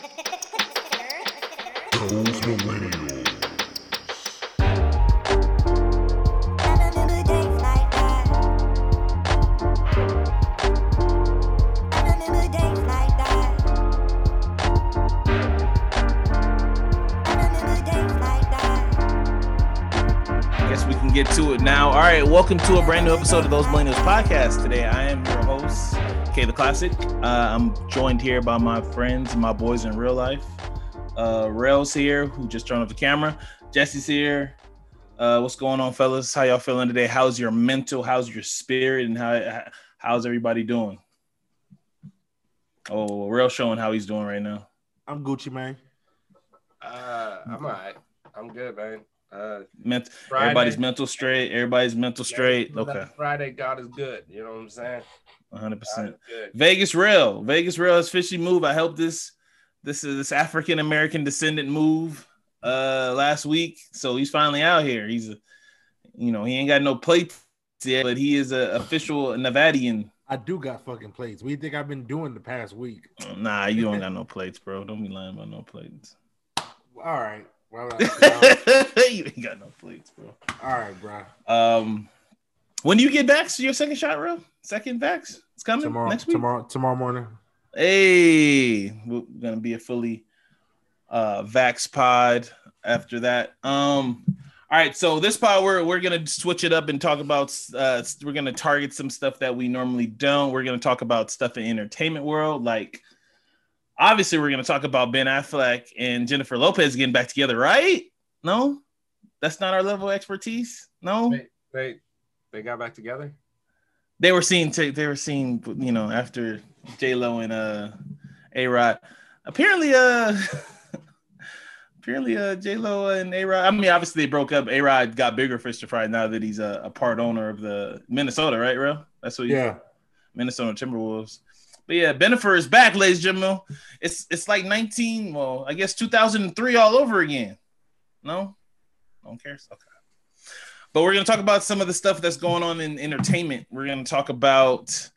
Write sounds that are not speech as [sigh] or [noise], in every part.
Those millennials. Guess we can get to it now. All right, welcome to a brand new episode of Those Millennials Podcast. Today, I am your host, K the Classic. Uh, I'm joined here by my friends, my boys in real life. Uh, Rail's here, who just turned off the camera. Jesse's here. Uh, what's going on, fellas? How y'all feeling today? How's your mental? How's your spirit? And how how's everybody doing? Oh, Rail showing how he's doing right now. I'm Gucci man. Uh, I'm all right. I'm good, man. Uh, Ment- Friday. everybody's mental straight. Everybody's mental straight. yeah, Okay, Friday, God is good. You know what I'm saying? 100. God percent. Vegas Rail. Vegas Rail has fishy move. I helped this this is this African American descendant move uh last week. So he's finally out here. He's a you know, he ain't got no plates yet, but he is a official Nevadian. I do got fucking plates. What do you think I've been doing the past week? Nah, you don't got no plates, bro. Don't be lying about no plates. All right. Well, [laughs] well, you ain't got no plates, bro. all right, bro. Um when do you get back to your second shot, bro? Second vax? It's coming Tomorrow, next week. tomorrow, tomorrow morning. Hey, we're gonna be a fully uh Vax pod after that. Um, all right, so this pod we're we're gonna switch it up and talk about uh we're gonna target some stuff that we normally don't. We're gonna talk about stuff in entertainment world, like obviously we're gonna talk about Ben Affleck and Jennifer Lopez getting back together, right? No, that's not our level of expertise. No, Wait, they they got back together. they were seen to, they were seen you know after J Lo and uh A Rod. Apparently, uh [laughs] apparently uh J Lo and A Rod. I mean, obviously they broke up. A Rod got bigger fish to fry now that he's a, a part owner of the Minnesota, right, Real? That's what he Yeah. Minnesota Timberwolves. But yeah, Bennifer is back, ladies and gentlemen. It's it's like 19, well, I guess 2003 all over again. No? don't care. Okay. But we're gonna talk about some of the stuff that's going on in entertainment. We're gonna talk about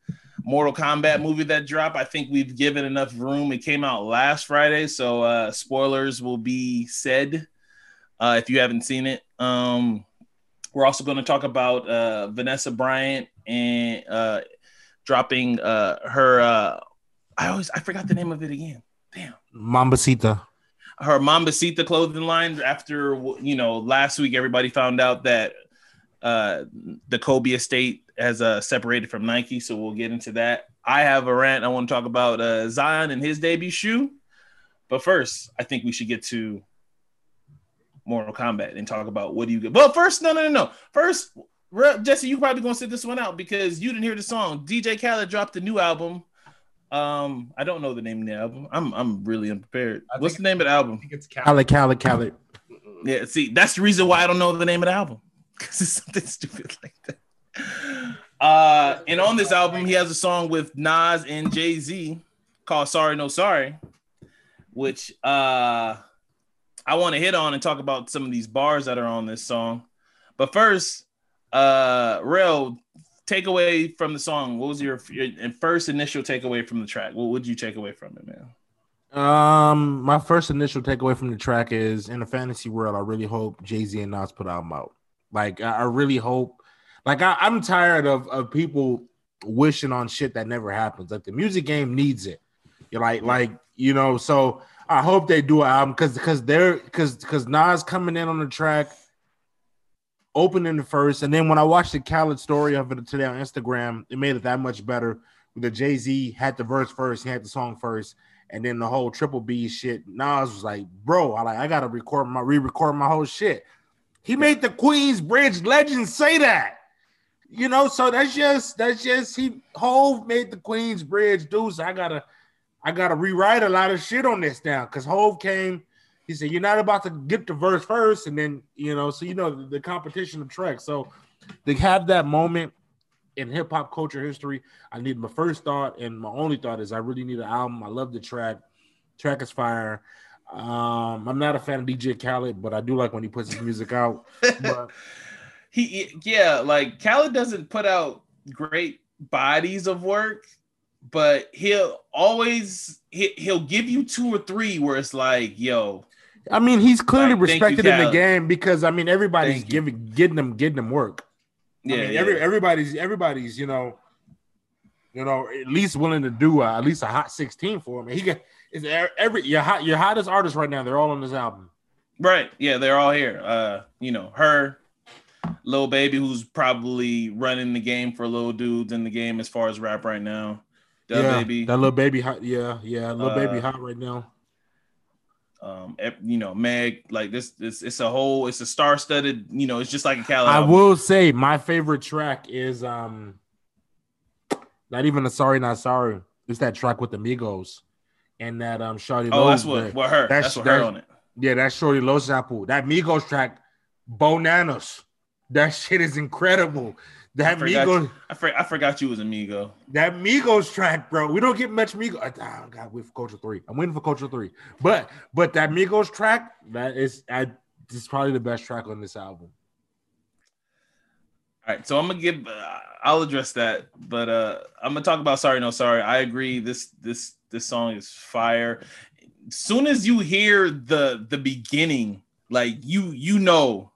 Mortal Kombat movie that dropped. I think we've given enough room. It came out last Friday, so uh spoilers will be said uh if you haven't seen it. Um we're also going to talk about uh Vanessa Bryant and uh dropping uh her uh I always I forgot the name of it again. Damn. Mambasita. Her Mambasita clothing line after you know last week everybody found out that uh the Kobe estate has uh separated from Nike, so we'll get into that. I have a rant I want to talk about uh Zion and his debut shoe. But first, I think we should get to Mortal Kombat and talk about what do you get. Well, first, no, no, no, no. First, Re- Jesse, you probably gonna sit this one out because you didn't hear the song. DJ Khaled dropped a new album. Um, I don't know the name of the album. I'm I'm really unprepared. I What's the name of the I album? think it's Cal. Khaled, Khaled, Khaled. Yeah, see, that's the reason why I don't know the name of the album because it's something stupid like that. Uh, and on this album, he has a song with Nas and Jay Z called "Sorry No Sorry," which uh, I want to hit on and talk about some of these bars that are on this song. But first, uh, Rel, takeaway from the song. What was your, your first initial takeaway from the track? What would you take away from it, man? Um, my first initial takeaway from the track is in the fantasy world, I really hope Jay Z and Nas put album out. Like, I, really hope. Like, I, I'm tired of of people wishing on shit that never happens. Like, the music game needs it. You're like, like you know. So I hope they do an album because because they're because because Nas coming in on the track, opening the first, and then when I watched the Khaled story of it today on Instagram, it made it that much better. The Jay Z had the verse first, he had the song first and then the whole triple B shit. Nas was like, bro, I like I gotta record my re-record my whole shit. He made the Queensbridge legend say that. You know, so that's just that's just he Hove made the Queensbridge do. So I gotta I gotta rewrite a lot of shit on this now because Hove came. He said, You're not about to get the verse first, and then you know, so you know the, the competition of tracks. So they have that moment in hip hop culture history, I need my first thought, and my only thought is I really need an album. I love the track. Track is fire. Um, I'm not a fan of DJ Khaled, but I do like when he puts his music out. [laughs] But he yeah, like Khaled doesn't put out great bodies of work, but he'll always he, he'll give you two or three where it's like, yo, I mean, he's clearly Right, thank you, respected in the game because I mean everybody's Thank you. giving getting them getting them work. yeah, I mean, yeah. every, everybody's everybody's you know, you know at least willing to do uh, at least a hot sixteen for him. And he got is every your hot your hottest artists right now. They're all on this album. Right. Yeah, they're all here. Uh, you know, her, Lil Baby, who's probably running the game for little dudes in the game as far as rap right now. Dub yeah, baby. that Lil Baby hot. Yeah, yeah, Lil Baby Uh, hot right now. um, you know, Meg, like this, this, it's a whole, it's a star-studded. You know, it's just like a Khaled. I album. will say my favorite track is um, not even a sorry not sorry. It's that track with the Migos and that um Shawty. Oh, that's what, that- what her. that's- That's, her that's- on it. Yeah, that Shawty Lo sample. That Migos track, Bonanos. That [laughs] shit is incredible. That forgot Migos, I, for, I forgot you was Amigo. that Migos track, bro. We don't get much Migos. Oh, God, wait for Culture Three. I'm waiting for Culture Three. But but that Migos track, that is, I, this is probably the best track on this album. All right, so I'm gonna give. Uh, I'll address that, but uh, I'm gonna talk about "Sorry No Sorry." I agree. This this this song is fire. Soon as you hear the the beginning, like you you know,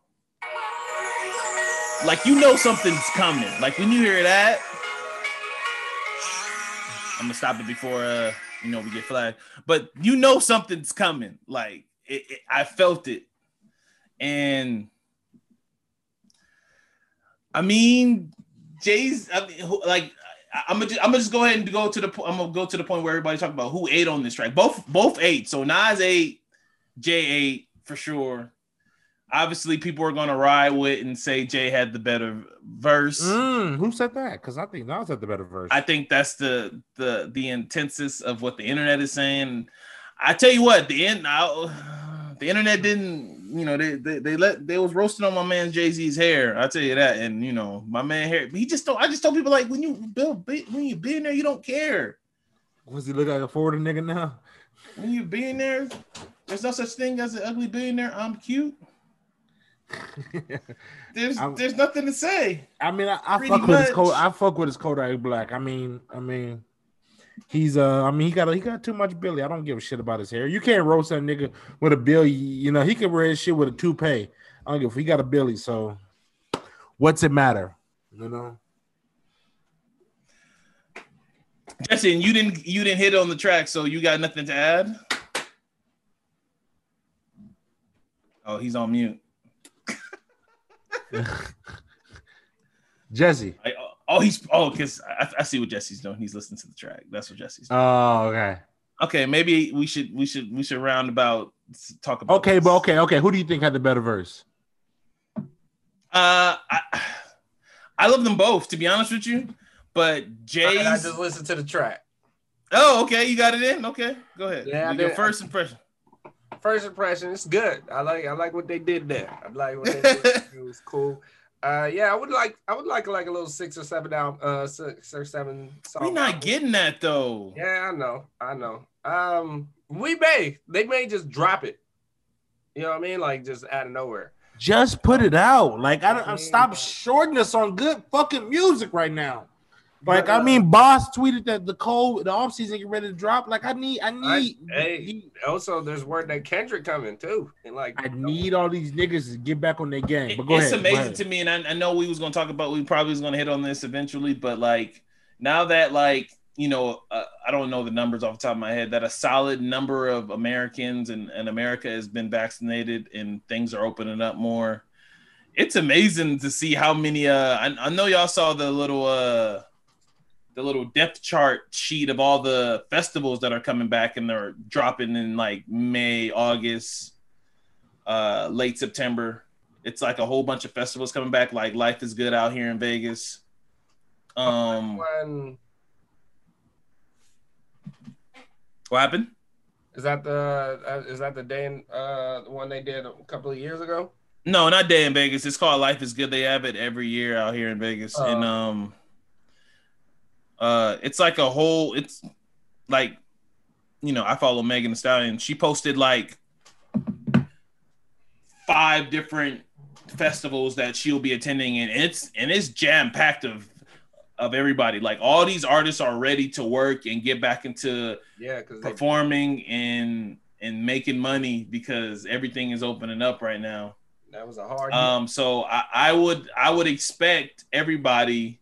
like you know something's coming. Like when you hear that, I'm gonna stop it before uh you know we get flagged. But you know something's coming. Like it, it, I felt it, and I mean, Jay's I mean, who- like I- I'm gonna just, I'm gonna just go ahead and go to the I'm gonna go to the point where everybody's talking about who ate on this track. Both both ate. So Nas ate, Jay ate for sure. Obviously, people are gonna ride with and say Jay had the better verse. Mm, who said that? Because I think Nas had the better verse. I think that's the the the intensest of what the internet is saying. I tell you what, the end the internet didn't, you know, they they, they let they was roasting on my man Jay Z's hair. I tell you that, and you know, my man hair. He just told I just told people like when you build when you be in there, you don't care. Was he look like a Florida nigga now? When you be in there, there's no such thing as an ugly billionaire. I'm cute. [laughs] There's I'm- there's nothing to say. I mean, I, I fuck with his much. code. I fuck with his Kodak Black. I mean, I mean, he's uh, I mean, he got he got too much Billy. I don't give a shit about his hair. You can't roast that nigga with a bill. You know, he can wear his shit with a toupee. I don't give. If he got a Billy, so what's it matter? You know. Jesse, you didn't you didn't hit on the track, so you got nothing to add. Oh, he's on mute. [laughs] Jesse. I- oh, he's oh, because I, I see what Jesse's doing. He's listening to the track. That's what Jesse's doing. Oh, okay. okay, maybe we should we should we should round about talk about. Okay, this. but okay, okay. Who do you think had the better verse? Uh, I, I love them both, to be honest with you. But And I Jay's. just listened to the track. Oh, okay, you got it in. Okay, go ahead. Yeah, your first impression. First impression, it's good. I like I like what they did there. I like what they did. [laughs] it was cool. Uh, yeah, I would like I would like like a little six or seven out uh, six or seven. Song We're not album. getting that though. Yeah, I know, I know. Um, we may they may just drop it. You know what I mean? Like just out of nowhere. Just put it out. Like I don't stop shorting us on good fucking music right now. Like I mean, Boss tweeted that the cold, the off season get ready to drop. Like I need, I need, hey. Also, there's word that Kendrick coming too, and like I need all these niggas to get back on their game. But go it's ahead. go amazing ahead. to me, and I, I know we was gonna talk about. We probably was gonna hit on this eventually, but like now that like you know, uh, I don't know the numbers off the top of my head. That a solid number of Americans and, and America has been vaccinated, and things are opening up more. It's amazing to see how many. Uh, I, I know y'all saw the little uh, the little depth chart sheet of all the festivals that are coming back, and they're dropping in like May, August, uh, late September. It's like a whole bunch of festivals coming back. Like Life is Good out here in Vegas. Um, when what happened? is that the uh, is that the Day N, uh the one they did a couple of years ago? No, not Day N Vegas. It's called Life is Good. They have it every year out here in Vegas, Oh. and um, uh, it's like a whole. It's like, you know, I follow Megan Thee Stallion. She posted like five different festivals that she'll be attending, and it's and it's jam packed of of everybody. Like all these artists are ready to work and get back into Yeah, performing and and making money because everything is opening up right now. that was a hard. Um, so I, I would I would expect everybody,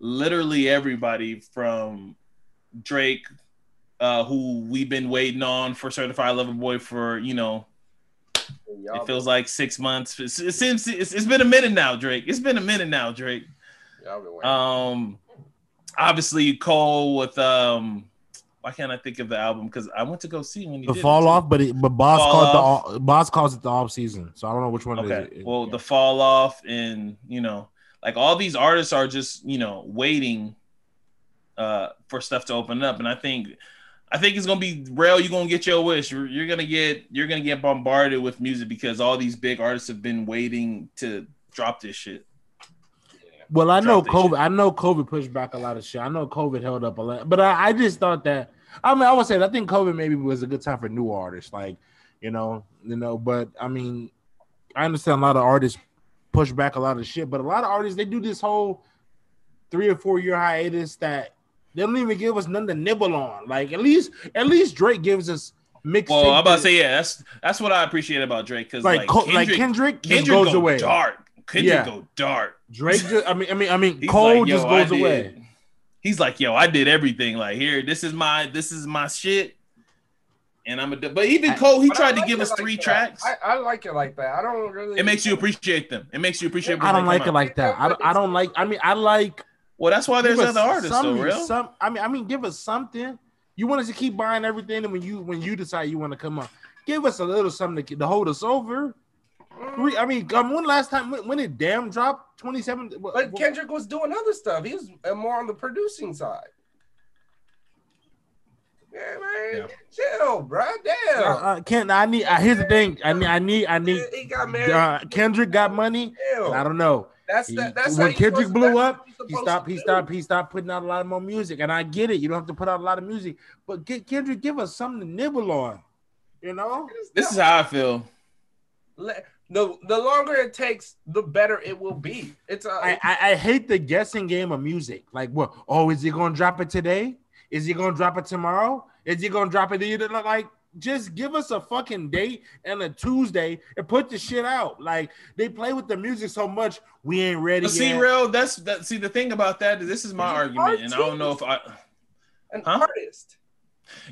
literally everybody from Drake, uh, who we've been waiting on for Certified Lover Boy for you know. Y'all it feels like six months. It's, it seems it's, it's been a minute now, Drake. It's been a minute now, Drake. Y'all been waiting. Um, obviously Cole with um, why can't I think of the album? Because I went to go see when he The did it, fall too. off, but it, but Boss Fall called off. the Boss calls it the off season, so I don't know which one Okay. it is. Well, Yeah. the fall off and you know, like all these artists are just you know waiting uh for stuff to open up, and I think. I think it's gonna be real. You're gonna get your wish. You're, you're gonna get you're gonna get bombarded with music because all these big artists have been waiting to drop this shit. Well, I know Drop that COVID. shit. I know COVID pushed back a lot of shit. I know COVID held up a lot, but I, I just thought that. I mean, I would say I think COVID maybe was a good time for new artists, like you know, you know. But I mean, I understand a lot of artists push back a lot of shit, but a lot of artists they do this whole three or four year hiatus that they don't even give us nothing to nibble on. Like at least, at least Drake gives us mixed. Well, I'm about to say yeah. That's that's what I appreciate about Drake because like like, Kendrick, like Kendrick, Kendrick goes go away. dark. Kendrick Yeah. go dark. Drake, just, I mean, I mean, I mean, [laughs] He's Cole like, just goes away. He's like, yo, I did everything. Like here, this is my this is my shit. And I'm a but even Cole, he But I tried to like give us like three that. tracks. I, I like it like that. I don't really. it makes you appreciate them. It makes you appreciate. I don't like it out. like that. I don't, I don't like. I mean, I like. Well, that's why there's other artists though, real. Some, I mean, I mean, give us something. You want us to keep buying everything, and when you when you decide you want to come up, give us a little something to, to hold us over. Three, I mean, um, when last time when, when it damn dropped twenty seven? But Kendrick was doing other stuff. He was uh, more on the producing side. Yeah, man, chill, bro. Damn. uh, uh, Ken, I need. Uh, here's the thing. I need. I need. I need. he got married. Uh, Kendrick got money. I don't know. That's He- that. That's when Kendrick blew up, He stopped. He stopped. He stopped putting out a lot more music, and I get it. You don't have to put out a lot of music, but get Kendrick, give us something to nibble on. You know, This is how I feel. Le- the the longer it takes, the better it will be. It's a I, I, I hate the guessing game of music. Like, what? Oh, is he gonna drop it today? Is he gonna drop it tomorrow? Is he gonna drop it either? Like, just give us a fucking date and a Tuesday and put the shit out. Like, they play with the music so much, we ain't ready But see, yet. real. That's that. See, the thing about that is this is my He's an argument, and I don't know if I. an Huh? artist.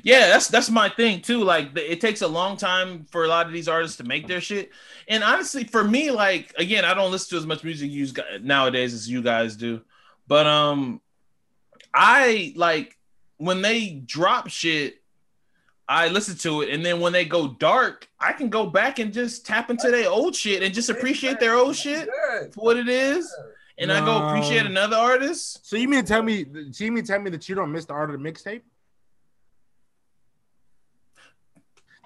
Yeah, that's that's my thing too. Like the, it takes a long time for a lot of these artists to make their shit. And honestly, for me, like again, I don't listen to as much music you guys, nowadays as you guys do. But um, I like when they drop shit. I listen to it, and then when they go dark, I can go back and just tap into their old shit and just appreciate their old shit for what it is, and I go appreciate another artist. So you mean to tell me? So you mean to tell me that you don't miss the art of the mixtape?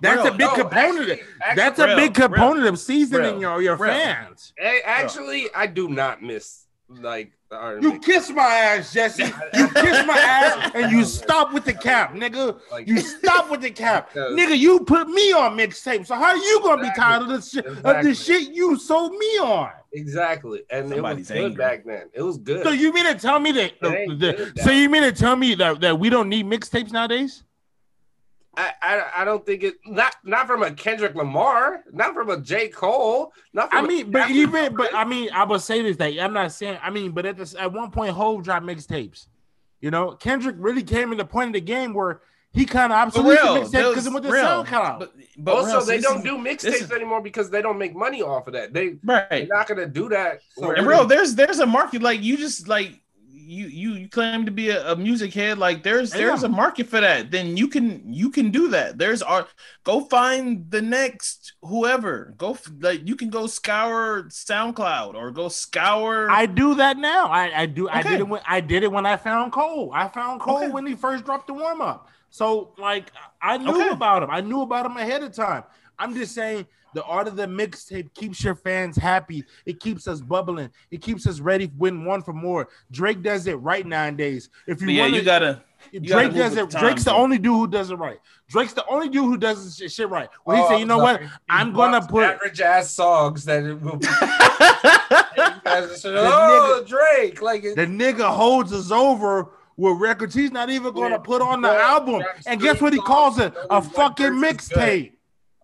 That's Real. a big No, component. actually- of, actually- that's a Real, big component of seasoning Real, your your real. fans. Hey, actually, I do not miss like the R&B. You kiss my ass, Jesse. You kiss my ass, and you stop with the cap, nigga. You stop with the cap, [laughs] nigga. You put me on mixtape, so how are you gonna be Exactly. tired of this shit? Of Exactly. the shit you sold me on? exactly, and Somebody's it was good angry. back then. It was good. So you mean to tell me that? It ain't the- so you mean to tell me that, that we don't need mixtapes nowadays? I, I I don't think it not not from a Kendrick Lamar, not from a J Cole, not from I a mean, but Captain even, but I mean, I will say this: that I'm not saying. I mean, but at this, at one point, Hove dropped mixtapes. You know, Kendrick really came in the point of the game where he kind of For absolutely real, mixtape because it went to real. SoundCloud. But, but also real, they this don't is- do mixtapes is- anymore because they don't make money off of that. They they're right. not gonna do that. So- And bro, there's there's a market like you just like you you, you claim to be a, a music head like there's there's Yeah. a market for that. Then you can you can do that. There's art. Go find the next whoever. Go like you can go scour SoundCloud or go scour. I do that now. I, I do. I did it when I did it when I found Cole. I found Cole Okay. when he first dropped the warm up. So like I knew Okay. about him. I knew about him ahead of time. I'm just saying the art of the mixtape keeps your fans happy. It keeps us bubbling. It keeps us ready to win one for more. Drake does it right nowadays. If you But yeah, wanna, you gotta. Drake gotta does it. the Drake's times, the only dude who does it right. Drake's the only dude who does this shit, shit right. Well, he Oh, said, you know I'm what? I'm gonna put average ass songs that it will be. you guys are saying, oh, Drake, like it, the nigga holds us over with records he's not even gonna Yeah. put on the Yeah. album. Drops And guess what he calls it? A fucking verse is good. mixtape.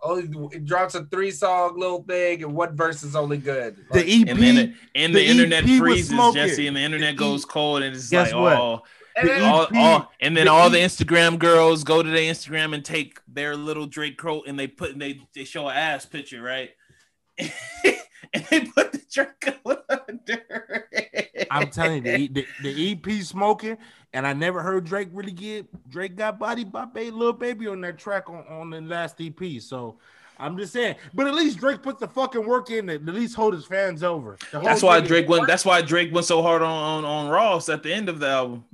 Only it drops a three song little thing, and one verse is only good. The EP. And then and the, the internet EP freezes. Jesse, and the internet The goes E- cold, and it's Guess like, what? oh, and the then- all, all, and then the all the Instagram girls go to their Instagram and take their little Drake quote, and they put and they they show an ass picture, right? [laughs] and they put the Drake under. it. I'm telling you, the, the, the EP smoking, and I never heard Drake really get Drake got body by Bay Lil Baby on that track on, on the last EP. So I'm just saying, but at least Drake put the fucking work in to at least hold his fans over. That's why Drake went. That's why Drake went so hard on on, on Ross at the end of the album.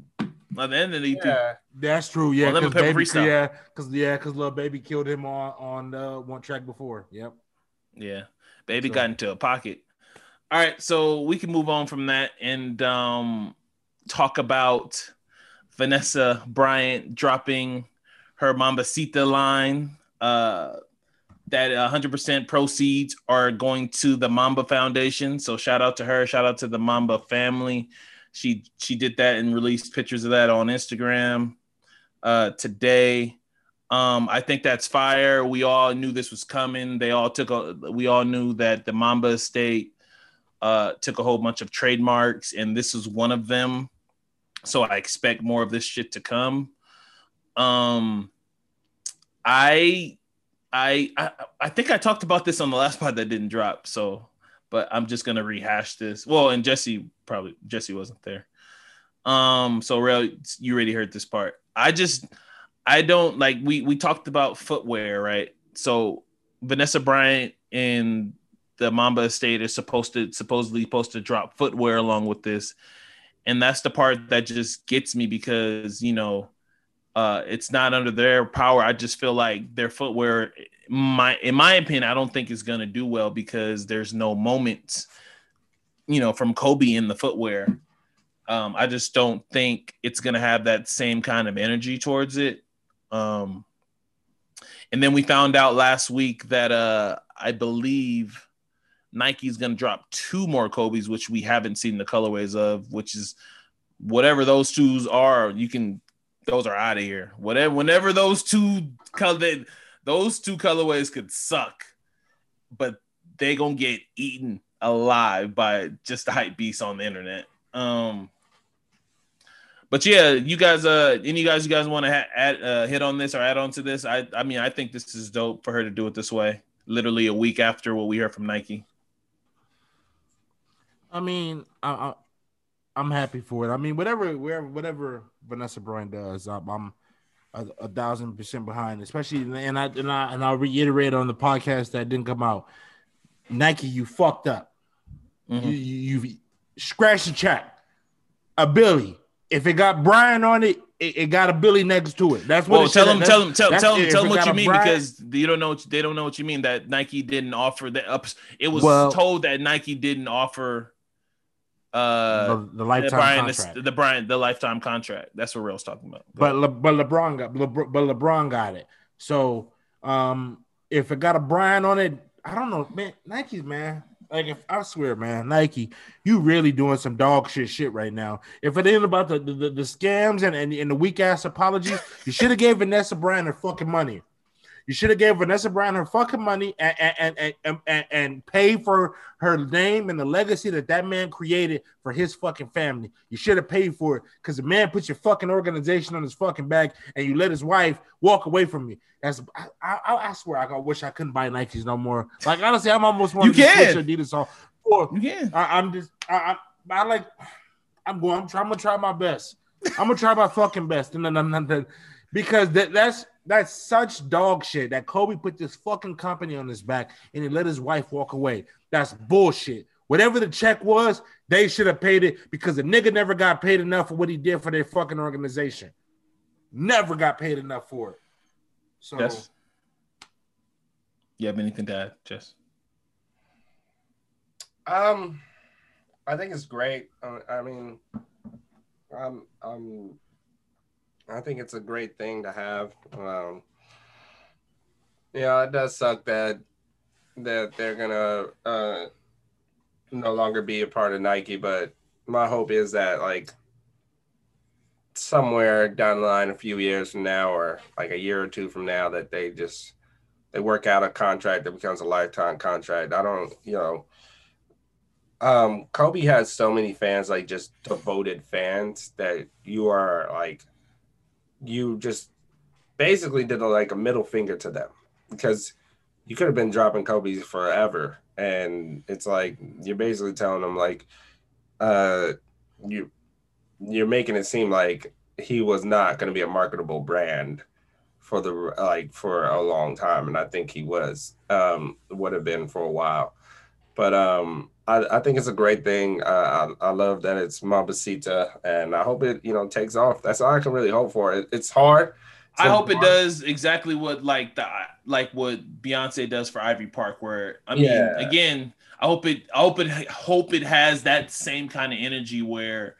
At the end of the EP. yeah, That's true, yeah. On Because baby, yeah, because yeah, because Lil Baby killed him on on the one track before. Yep. Yeah. Baby So- got into a pocket. All right, so we can move on from that and um talk about Vanessa Bryant dropping her Mambasita line. Uh that 100% proceeds are going to the Mamba Foundation. So shout out to her, shout out to the Mamba family. She she did that and released pictures of that on Instagram uh today. Um, I think that's fire. We all knew this was coming. They all took a. We all knew that the Mamba estate uh, took a whole bunch of trademarks, and this is one of them. So I expect more of this shit to come. Um, I, I, I, I think I talked about this on the last [laughs] pod that didn't drop. So, but I'm just gonna rehash this. Well, and Jesse probably Jesse wasn't there. Um, so real, you already heard this part. I just I don't like we we talked about footwear, right? So Vanessa Bryant and the Mamba Estate is supposed to supposedly supposed to drop footwear along with this, and that's the part that just gets me because you know uh, it's not under their power. I just feel like their footwear, my in my opinion, I don't think is gonna do well because there's no moments, you know, from Kobe in the footwear. Um, I just don't think it's gonna have that same kind of energy towards it. Um, and then we found out last week that uh, I believe Nike's gonna drop two more Kobe's, which we haven't seen the colorways of, which is whatever those shoes are. You can those are out of here. Whatever, whenever those two color, those two colorways could suck, but they gonna get eaten alive by just the hype beasts on the internet. Um, but yeah, you guys, uh, any guys, you guys want to ha- add, uh, hit on this or add on to this? I, I mean, I think this is dope for her to do it this way. Literally a week after what we heard from Nike. I mean, I, I I'm happy for it. I mean, whatever, wherever, whatever Vanessa Bryant does, I'm, I'm a, a thousand percent behind. Especially, and I and I and I'll reiterate on the podcast that didn't come out. Nike, you fucked up. Mhm. You, you you scratched the check. A Billy. If it got Brian on it, it, it got a Billy next to it. That's what. Well, tell them, tell them, tell, tell them, tell them what you mean Brian- because you don't know, they don't know what you mean. That Nike didn't offer that up. It was Well- told that Nike didn't offer uh the, the the lifetime Brian, contract. the, the Brian, the lifetime contract. That's what Real's talking about. But Le, but LeBron got LeBron, but LeBron got it. So um, if it got a Brian on it, I don't know, man. Nike's man. Like if I swear, man, Nike, you really doing some dog shit shit right now. If it ain't about the the, the, scams and, and and the weak ass apologies, you should have gave Vanessa Bryant her fucking money. You should have gave Vanessa Bryant her fucking money and and, and, and, and and pay for her name and the legacy that that man created for his fucking family. You should have paid for it because the man put your fucking organization on his fucking back and you let his wife walk away from you. That's I, I, I swear I wish I couldn't buy Nikes no more. Like honestly, I'm almost want You to can. switch Adidas off. Or you can. I, I'm just I, I, I like I'm going. I'm, try, I'm gonna try my best. I'm gonna try my fucking best. And then- because that that's that's such dog shit that Kobe put this fucking company on his back and he let his wife walk away. That's bullshit. Whatever the check was, they should have paid it because the nigga never got paid enough for what he did for their fucking organization. Never got paid enough for it. So Yes. You have anything to add, Jess? Um, I think it's great. Uh, I mean, um, um, I think it's a great thing to have. Um, yeah, it does suck that that they're gonna uh, no longer be a part of Nike, but my hope is that like somewhere down the line, a few years from now, or like a year or two from now, that they just they work out a contract that becomes a lifetime contract. I don't, you know um Kobe has so many fans, like just devoted fans that you are like you just basically did a, like a middle finger to them because you could have been dropping Kobe's forever. And it's like you're basically telling them like uh you you're making it seem like he was not going to be a marketable brand for the like for a long time and i think he was um would have been for a while but um I, I think it's a great thing. Uh, I, I love that it's Mambasita, and I hope it you know takes off. That's all I can really hope for. It, it's hard. I hope it does exactly what like the like what Beyonce does for Ivy Park, where I mean, Yeah. again, I hope it, I hope it, hope it has that same kind of energy where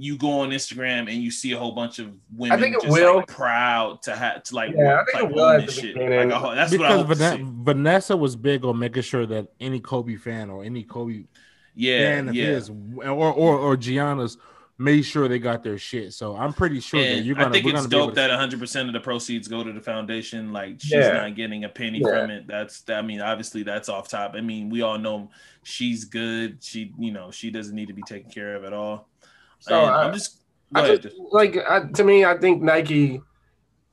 you go on Instagram and you see a whole bunch of women think it just will. like proud to have to like, Yeah, I think like it will own this shit. beginning. Like, I hope- that's what I because hope to Vanessa was big on making sure that any Kobe fan or any Kobe Yeah, fan of yeah. his or or or Gianna's made sure they got their shit. So I'm pretty sure that you're gonna. I think it's gonna dope that 100 percent of the proceeds go to the foundation. Like she's Yeah. not getting a penny Yeah. from it. That's I mean, obviously that's off top. I mean, we all know she's good. She, you know, she doesn't need to be taken care of at all. So I- I'm just I just, like I, to me, I think Nike.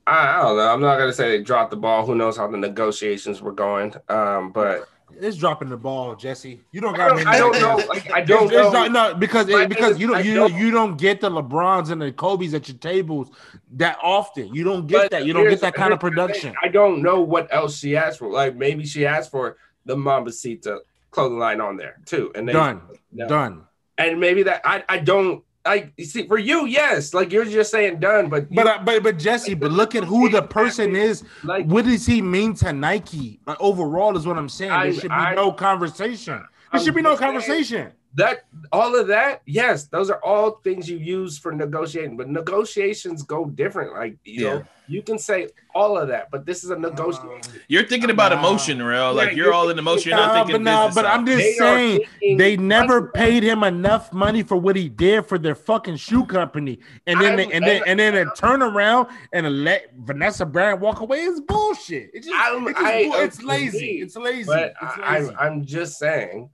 I, I don't know. I'm not gonna say they dropped the ball. Who knows how the negotiations were going? Um, but It's dropping the ball, Jesse. You don't I got. don't, I don't know. Like I don't It's- it's know. not- no, because it, because you don't you don't- don't, you don't get the LeBrons and the Kobe's at your tables that often. You don't get But that. You don't get that kind of here's the thing. production. I don't know what else she asked for. Like maybe she asked for the Mambasita clothing line on there too, and they Done, No. done. and maybe that I I don't like. You see, for you, yes, like you're just saying done, but But uh, but but Jesse, but look at who the person is. like What does he mean to Nike? Like overall, is what I'm saying. There should be I- no conversation. There should be no conversation. That all of that, yes, those are all things you use for negotiating, but negotiations go different. Like you know, you can say all of that, but this is a negotiation. You're thinking about Nah. emotion, Real. Like Yeah, you're you're all in emotion. You're not Nah, thinking but nah, but I'm just They saying they never paid him enough money for what he did for their fucking shoe company, and then they, and then and then a turn around and let Vanessa Bryant walk away is bullshit. It's just, I'm- it's, just I bull- it's lazy. It's lazy. But it's lazy. I, I'm just saying,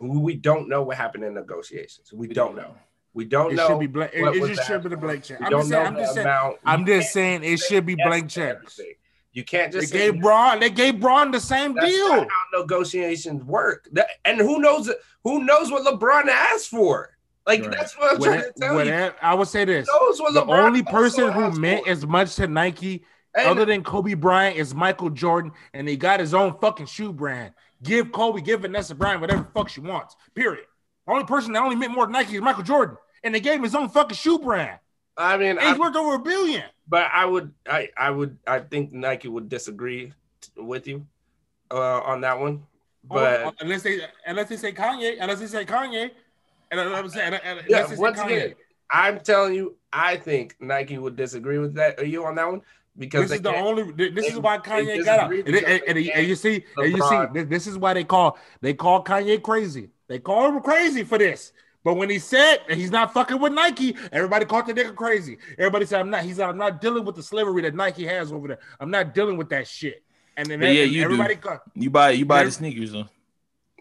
we don't know what happened in negotiations. We don't know. We don't it know. should be blank. It, it just should be the blank check. I'm don't just know saying. I'm just saying. amount. I'm just saying it should be blank checks. everything. You can't just say gave. Bron. They gave Bron the same That's deal. not how negotiations work. That, and who knows? Who knows what LeBron asked for? Like Right. that's what I'm trying to tell you. whatever- I would say this: Who knows what the LeBron only person who meant for? as much to Nike And- other than Kobe Bryant is Michael Jordan, and he got his own fucking shoe brand. Give Kobe, give Vanessa Bryant whatever the fuck she wants. Period. The only person that only meant more to Nike is Michael Jordan, and they gave him his own fucking shoe brand. I mean, And he's I, worth over a billion. but I would, I, I would, I think Nike would disagree t- with you uh, on that one. Oh, uh, but Oh, unless they unless they say Kanye, unless they say Kanye, and uh, I was saying, unless yeah, they say once Kanye. again, I'm telling you, I think Nike would disagree with that. Are you on that one? Because This is the only. This is why Kanye got out. disagree And, and, and, and you see, and you see, this, this is why they call they call Kanye crazy. They call him crazy for this. But when he said he's not fucking with Nike, everybody called the nigga crazy. Everybody said, "I'm not." He's not. I'm not dealing with the slavery that Nike has over there. I'm not dealing with that shit. And then yeah, and you do. everybody. You buy you buy the sneakers though.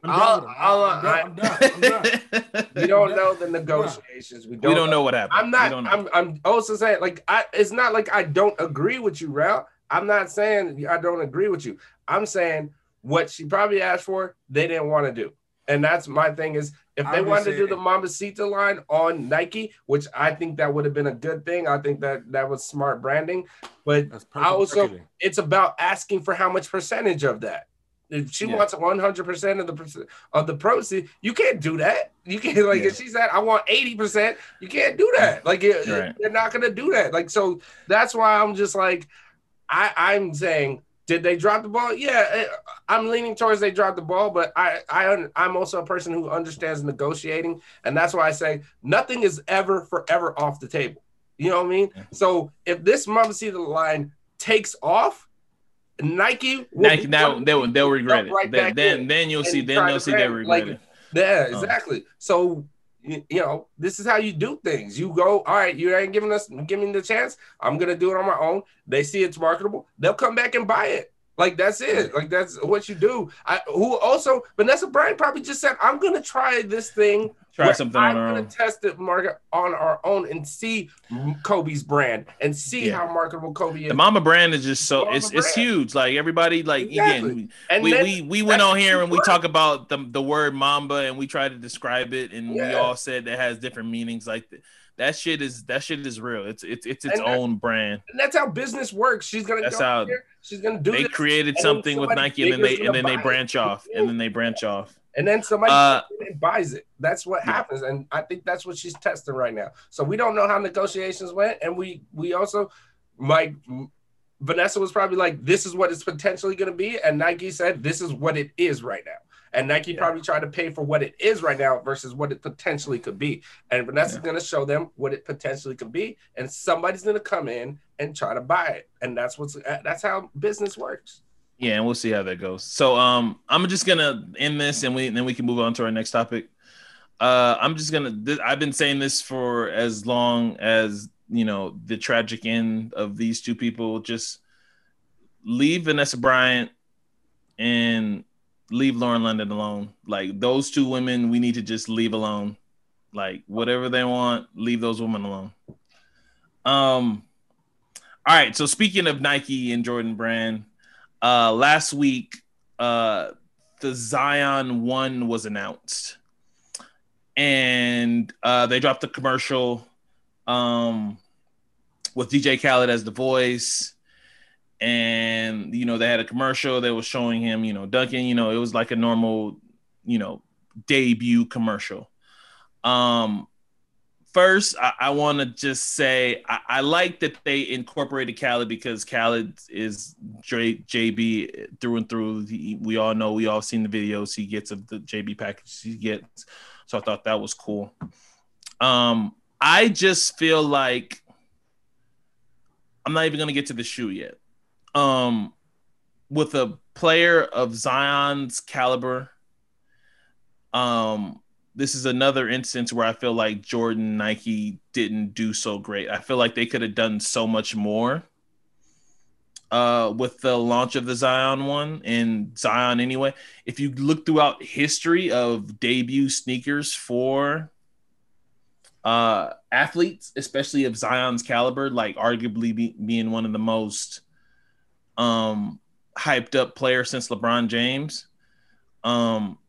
I'm I'll- done. I'll, I'm done. I'm done. I'm done. we don't know the negotiations. We don't, we don't know what happened. I'm not. I'm. I'm also saying like I. It's not like I don't agree with you, Ralph. I'm not saying I don't agree with you. I'm saying what she probably asked for, they didn't want to do, and that's my thing. Is if they wanted to do the saying- Mambasita line on Nike, which I think that would have been a good thing. I think that that was smart branding, but I also marketing. it's about asking for how much percentage of that. If she Yeah. wants 100 percent of the of the proceeds, you can't do that. You can't like Yeah. if she said I want 80 percent, you can't do that. Like it, Right. they're not gonna do that. Like so that's why I'm just like I I'm saying Did they drop the ball? Yeah, eh, I'm leaning towards they dropped the ball, but I, I I'm also a person who understands negotiating, and that's why I say nothing is ever forever off the table. You know what I mean? So if this Mambasita line takes off, Nike, Nike now they'll they'll regret it. right Then then, then you'll see then they'll see they regret like, it. Yeah, Oh. exactly. So you, you know, this is how you do things. You go, all right, you ain't giving us giving me the chance. I'm gonna do it on my own. They see it's marketable, they'll come back and buy it. Like that's it. Like that's what you do. I who also Vanessa Bryant probably just said, I'm gonna try this thing. Try something I'm on our gonna own. test it market on our own and see Kobe's brand and see Yeah. how marketable Kobe is. The Mama brand is just so Mama it's it's huge. Like everybody, like Exactly. again, and we, then- we we went on here and we talk about the the word Mamba and we try to describe it and we all said that has different meanings. Like that shit is that shit is real. It's it's it's its own brand. and that's how business works. She's gonna That's go how here, she's gonna do it. They created something with Nike and then they and then they buy it. branch off and then they branch off. and then somebody Uh, comes in and buys it. That's what Yeah. happens, and I think that's what she's testing right now. So we don't know how negotiations went, and we we also, Mike, Vanessa was probably like, "This is what it's potentially going to be," and Nike said, "This is what it is right now." And Nike Yeah. probably tried to pay for what it is right now versus what it potentially could be. And Vanessa's Yeah. going to show them what it potentially could be, and somebody's going to come in and try to buy it. And that's what's that's how business works. Yeah, and we'll see how that goes. So um I'm just gonna end this and we then we can move on to our next topic. Uh I'm just gonna th- I've been saying this for as long as you know the tragic end of these two people. Just leave Vanessa Bryant and leave Lauren London alone. Like those two women, we need to just leave alone. Like whatever they want, leave those women alone. Um all right, so speaking of Nike and Jordan Brand, uh last week uh the Zion 1 was announced. And uh they dropped the commercial um with DJ Khaled as the voice and you know they had a commercial that was showing him, you know, dunking, you know, it was like a normal, you know, debut commercial. Um first I, I want to just say I, I like that they incorporated Khaled because Khaled is J, JB through and through. He, we all know, we all seen the videos he gets of the JB package he gets. So I thought that was cool. Um, I just feel like I'm not even gonna get to the shoe yet. Um, with a player of Zion's caliber, um, this is another instance where I feel like Jordan Nike didn't do so great. I feel like they could have done so much more uh, with the launch of the Zion one and Zion anyway. If you look throughout history of debut sneakers for uh, athletes, especially of Zion's caliber, like arguably be, being one of the most um, hyped up players since LeBron James. Um,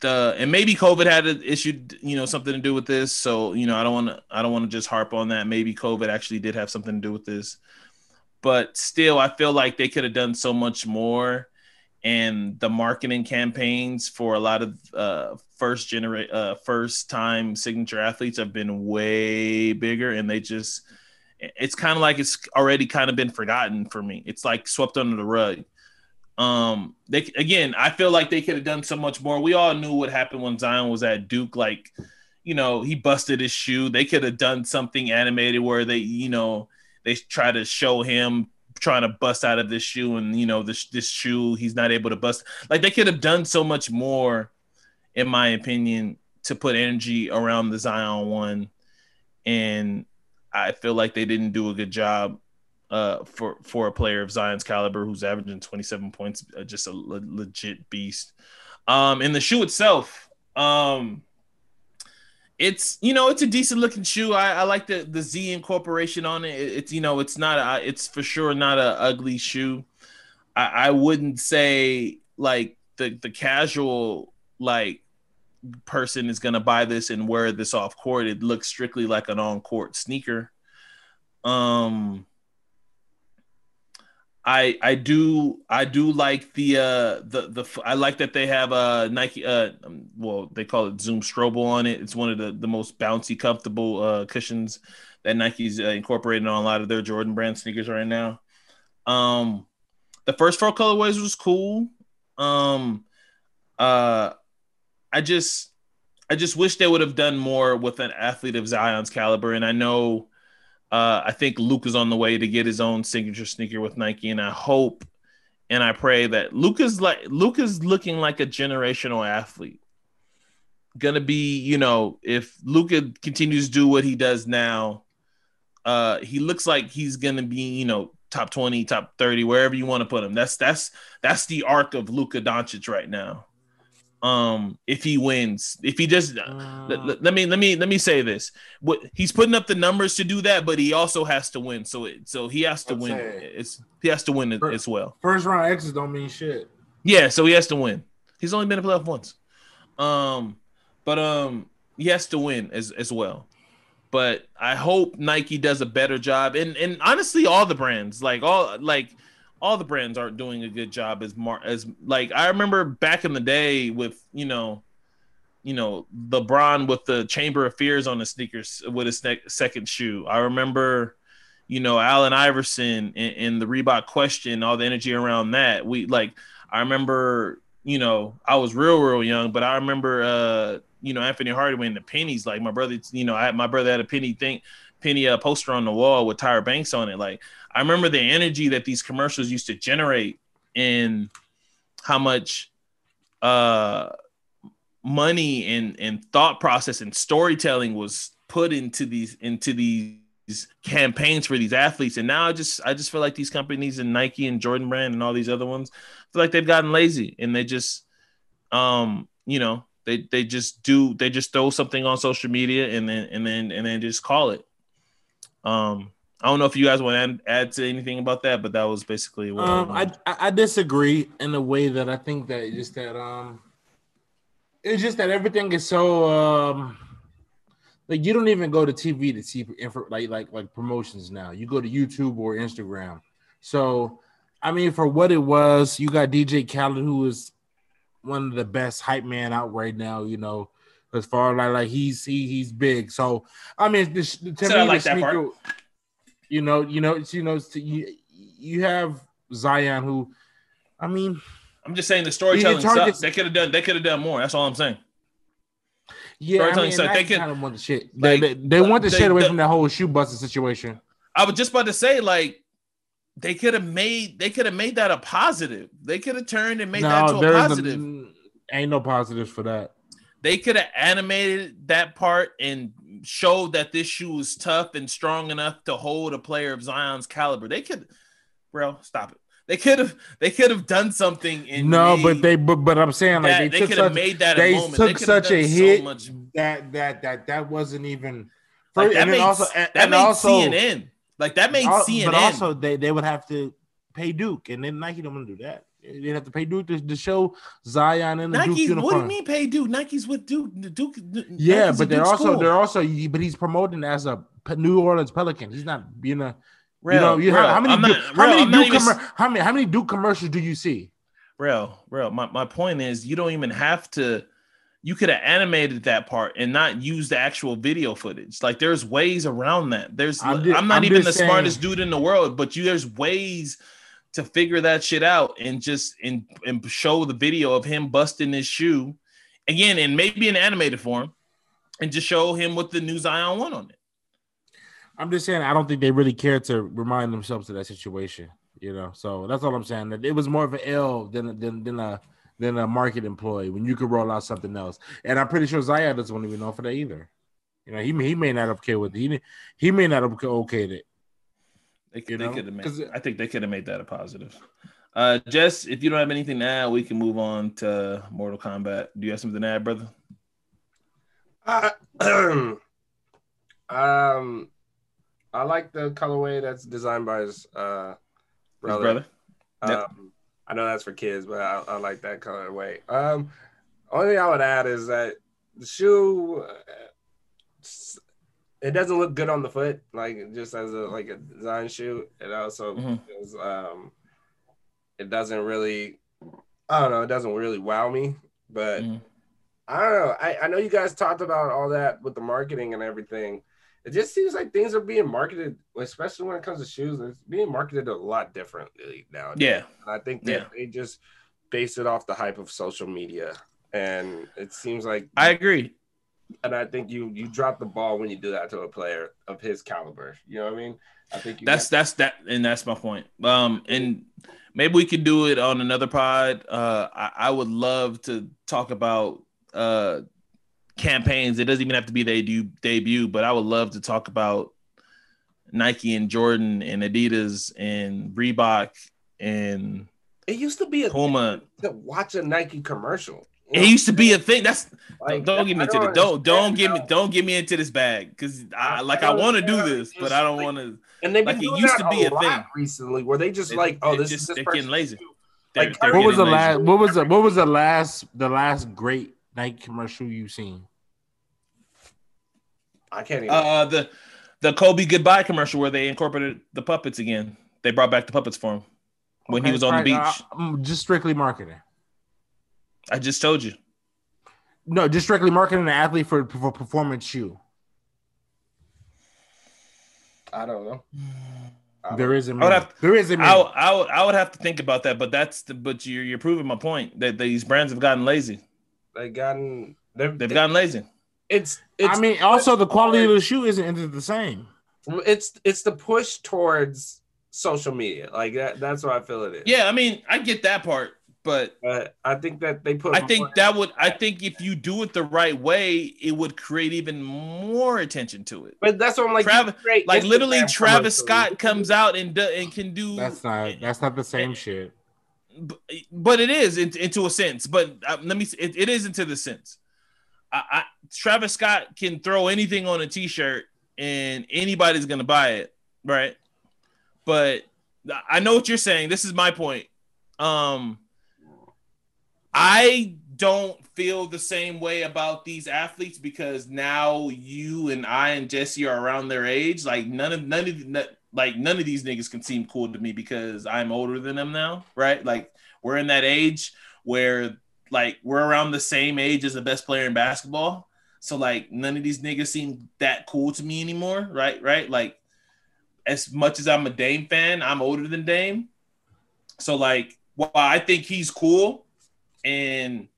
the and maybe COVID had an issue, you know, something to do with this. So you know, I don't want to, I don't want to just harp on that. Maybe COVID actually did have something to do with this, but still, I feel like they could have done so much more. And the marketing campaigns for a lot of uh, first generate, uh, first time signature athletes have been way bigger, and they just, it's kind of like it's already kind of been forgotten for me. It's like swept under the rug. Um, they again, I feel like they could have done so much more. We all knew what happened when Zion was at Duke. Like, you know, he busted his shoe. They could have done something animated where they, you know, they try to show him trying to bust out of this shoe, and you know, this this shoe he's not able to bust. Like, they could have done so much more, in my opinion, to put energy around the Zion one, and I feel like they didn't do a good job uh, for for a player of Zion's caliber who's averaging 27 points, uh, just a le- legit beast. Um, and the shoe itself, um, it's you know it's a decent looking shoe. I, I like the the Z incorporation on it. it. It's you know it's not a, it's for sure not a ugly shoe. I, I wouldn't say like the the casual like person is gonna buy this and wear this off court. It looks strictly like an on court sneaker. Um I I do I do like the uh the the I like that they have a Nike uh um, well they call it Zoom Strobel on it. It's one of the the most bouncy comfortable uh cushions that Nike's uh, incorporating on a lot of their Jordan brand sneakers right now. Um the first four colorways was cool. Um, uh, I just, I just wish they would have done more with an athlete of Zion's caliber. And I know, uh, I think Luke is on the way to get his own signature sneaker with Nike, and I hope and I pray that Luke is like Luke is looking like a generational athlete. Gonna be, you know, if Luka continues to do what he does now, uh, he looks like he's gonna be, you know, top 20, top 30, wherever you want to put him. That's that's that's the arc of Luka Doncic right now. Um, if he wins, if he just uh, let, let, let, me let me let me say this: what he's putting up the numbers to do that, but he also has to win. So it so he has to win. It's he has to win it, as well. First round exits don't mean shit. Yeah, so he has to win. He's only been in playoff once. Um, but um, he has to win as as well but I hope Nike does a better job. And and honestly, all the brands, like all like all the brands aren't doing a good job as mar as like I remember back in the day with you know, you know LeBron with the Chamber of Fears on the sneakers with his ne- second shoe. I remember, you know, Allen Iverson and, the Reebok question, all the energy around that. We like I remember, you know, I was real real young, but I remember uh you know Anthony Hardaway and the pennies. Like my brother, you know, I had, my brother had a penny thing, penny a poster on the wall with Tyra Banks on it. Like I remember the energy that these commercials used to generate and how much uh money and and thought process and storytelling was put into these into these campaigns for these athletes and now i just i just feel like these companies and nike and jordan brand and all these other ones feel like they've gotten lazy and they just um you know they they just do they just throw something on social media and then and then and then just call it. Um, I don't know if you guys want to add, to anything about that, but that was basically what. Um, I, I, I disagree in a way that I think that just that um, it's just that everything is so um, like you don't even go to TV to see info like like like promotions now. You go to YouTube or Instagram. So, I mean, for what it was, you got DJ Khaled who is one of the best hype man out right now. You know, as far like like he's he he's big. So I mean, this, to so me, I like that part. You know, you know, you know, you you have Zion who, I mean, I'm just saying the storytelling sucks. They could have done. They could have done more. That's all I'm saying. Yeah, I mean, they kind of want the shit. Like, they, they, they want the they, shit away the, from that whole shoe busting situation. I was just about to say, like, they could have made they could have made that a positive. They could have turned and made no, that to a positive. No, ain't no positives for that. They could have animated that part and showed that this shoe is tough and strong enough to hold a player of Zion's caliber. They could, bro, stop it. They could have they could have done something in no, but they but but I'm saying like that, they, they could have made that they moment. took they such a hit so much. that that that that wasn't even like, that made, also and, that and made also, CNN like that made CNN. But also they, they would have to pay Duke, and then Nike don't want to do that. They'd have to pay Duke to, to show Zion in the Nike. Duke uniform. What do you mean pay Duke? Nike's with Duke. Duke. Yeah, Nike's but they're also school. they're also but he's promoting as a New Orleans Pelican. He's not being a real, you know you real. how many Duke, not, how many Duke even... com- how many how many Duke commercials do you see? Real, real. My my point is you don't even have to you could have animated that part and not use the actual video footage. Like there's ways around that. There's I'm, just, I'm not I'm even the saying. smartest dude in the world, but you there's ways to figure that shit out and just and, and show the video of him busting his shoe again and maybe in animated form and just show him with the new Zion one on it. I'm just saying I don't think they really care to remind themselves of that situation, you know. So that's all I'm saying. That it was more of an L than than than a than a market employee when you could roll out something else. And I'm pretty sure Zion doesn't want know for that either. You know, he he may not have okay with it. He, he may not have okayed it. They, could, they could have made. I think they could have made that a positive. Uh, Jess, if you don't have anything now, we can move on to Mortal Kombat. Do you have something to add, brother? Uh, [clears throat] um, I like the colorway that's designed by his uh brother. His brother. Yep. Um, I know that's for kids, but I, I like that colorway. Um, only thing I would add is that the shoe, it doesn't look good on the foot, like just as a like a design shoe. It also mm-hmm. is, um, it doesn't really, I don't know, it doesn't really wow me. But mm-hmm. I don't know. I, I know you guys talked about all that with the marketing and everything. it just seems like things are being marketed, especially when it comes to shoes. It's being marketed a lot differently now. Yeah. And I think that Yeah. they just base it off the hype of social media, and it seems like I agree. And I think you you drop the ball when you do that to a player of his caliber. You know what I mean? I think you That's that's that, and that's my point. Um, and maybe we could do it on another pod. Uh, I, I would love to talk about uh campaigns. It doesn't even have to be their debut, debut, but I would love to talk about Nike and Jordan and Adidas and Reebok and it used to be a Puma. to watch a Nike commercial. You It used to be a thing. That's Like, don't get me into the don't don't don't get me don't get me into this bag because I I like I don't want to do this, but I don't want to. And they've Like, been it used that to be a lot thing. recently, where they just They- like, oh, this just- is this they're getting lazy. They're, Like, they're What What was the lazy. last? What was the what was the last the last great Nike commercial you've seen? I can't even. Uh, the the Kobe goodbye commercial where they incorporated the puppets again. They brought back the puppets for him when he was on the beach. uh, just strictly marketing. I just told you. No, just strictly marketing an athlete for for performance shoe. I don't know. I There don't- is a would have- there is a I, would- I would I would have to think about that, but that's the but you're you're proving my point that these brands have gotten lazy. They gotten. They've, They've gotten lazy. It's. It's. I mean, also the quality of the shoe isn't the same. it's it's the push towards social media. Like that. That's what I feel it is. Yeah, I mean, I get that part, but But I think that they put. I think that would I think if you do it the right way, it would create even more attention to it. But that's what I'm like. Travis- create Like literally, Travis. Scott comes out and do, and can do That's not that's not the same shit. but, but it is in, into a sense. But uh, let me. It, it is into the sense. I, I, Travis Scott can throw anything on a T-shirt and anybody's gonna buy it, right? But I know what you're saying. This is my point. Um, I don't feel the same way about these athletes because now you and I and Jesse are around their age. Like none of none of none- like none of these niggas can seem cool to me because I'm older than them now, right? Like we're in that age where like we're around the same age as the best player in basketball. So like none of these niggas seem that cool to me anymore, right? Right? Like as much as I'm a Dame fan, I'm older than Dame. So like while I think he's cool and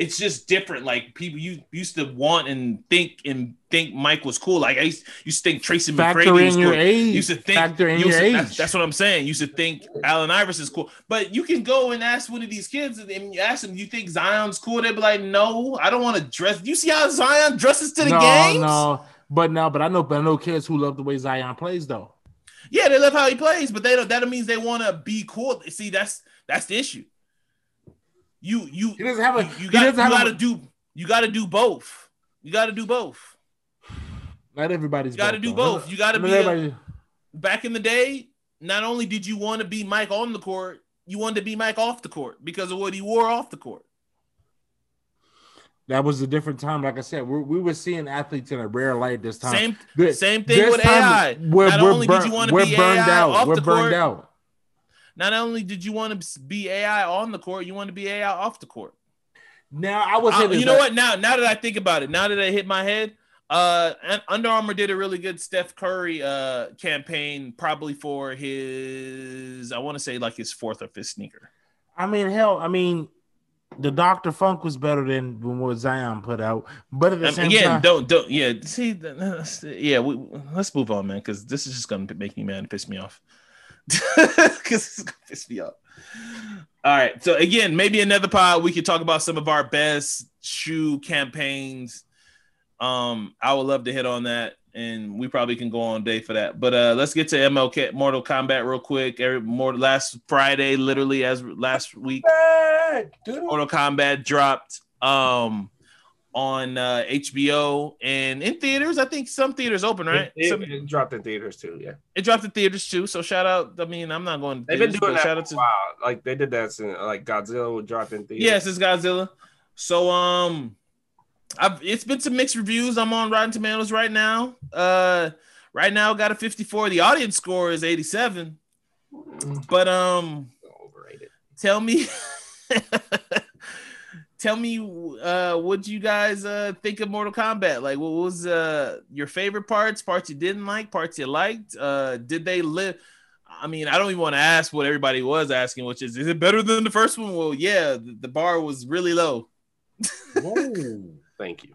it's just different. Like people you used to want and think and think Mike was cool. Like I used, used to think Tracy Factor McGrady was cool. age. Used to think Factor in you your used to- age. that's, that's what I'm saying. You should think Allen Iverson's cool, but you can go and ask one of these kids and you ask them, "You think Zion's cool?" They'd be like, "No, I don't want to dress." You see how Zion dresses to the no, games? no, but no, but I know, but I know kids who love the way Zion plays though. Yeah, they love how he plays, but they don't. That means they want to be cool. See, that's that's the issue. You you He doesn't have a. you, you got you got to a, do you got to do both. You got to do both. Not everybody's. You got to both, do though. both. You got to Not be. a- back in the day. Not only did you want to be Mike on the court, you wanted to be Mike off the court because of what he wore off the court. that was a different time. Like I said, we we were seeing athletes in a rare light this time. Same This- same thing with AI. We're, Not we're only did you wanna be burned AI out. off We're the burned court, out. Not only did you want to be AI on the court, you want to be AI off the court. Now I was. I- you know like- what? Now, now that I think about it, now that I hit my head, uh, Under Armour did a really good Steph Curry uh campaign, probably for his, I want to say like his fourth or fifth sneaker. I mean, hell, I mean, the Doctor Funk was better than what Zion put out, but at the Um, same again, time, don't don't yeah. See, [laughs] yeah, we, let's move on, man, because this is just gonna make me mad and piss me off. [laughs] Because it's gonna piss me off. All right, so again, maybe another pod we could talk about some of our best shoe campaigns. Um, I would love to hit on that, and we probably can go on day for that. But uh, let's get to MLK Mortal Kombat real quick. Every more last Friday, literally as last week. Mortal Kombat dropped um on uh, HBO and in theaters. I think some theaters open, right? It, Some- it, it dropped in theaters too. Yeah, it dropped in theaters too. So shout out. I mean, I'm not going. To they've been doing that Shout out to while. Like they did that since like Godzilla dropped in theaters. yes, it's Godzilla. So um, I've it's been some mixed reviews. I'm on Rotten Tomatoes right now. Uh, right now got a 54. The audience score is 87. But um, overrated. tell me [laughs] tell me uh what you guys uh think of Mortal Kombat? Like what was uh your favorite parts, parts you didn't like, parts you liked? Uh did they live I mean, I don't even want to ask what everybody was asking, which is is it better than the first one? Well, yeah, the, the bar was really low. [laughs] Whoa. Thank you.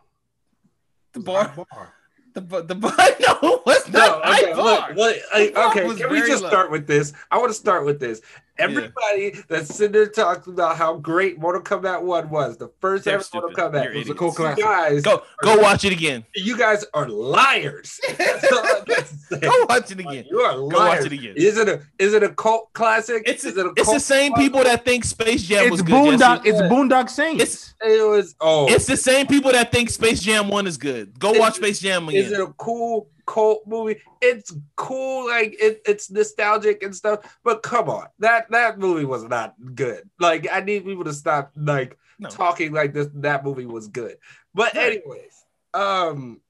The [laughs] It was a high bar, bar. the bar, the bar, no, it's No, not high okay, bar. look, look, I- The bar okay. was Can we just low. start with this? I want to start with this. Everybody that's sitting there talking about how great Mortal Kombat One was, the 1st They're ever Mortal stupid. Kombat. You're It was a idiots. cool You classic. guys, Go, go watch it again. you guys are liars. [laughs] That's all I got to say. Go watch it again. You are liars. Go watch it again. Is it a is it a cult classic? It's is it a it's the same classic? people that think Space Jam was It's good. Boondock. It's Boondock Saints. It's It was oh. it's the same people that think Space Jam One is good. Go watch Space Jam again. is it a cool cult movie? It's cool, like it, it's nostalgic and stuff. But come on, that that movie was not good. Like I need people to stop like No. talking like this. That movie was good. But anyways, um,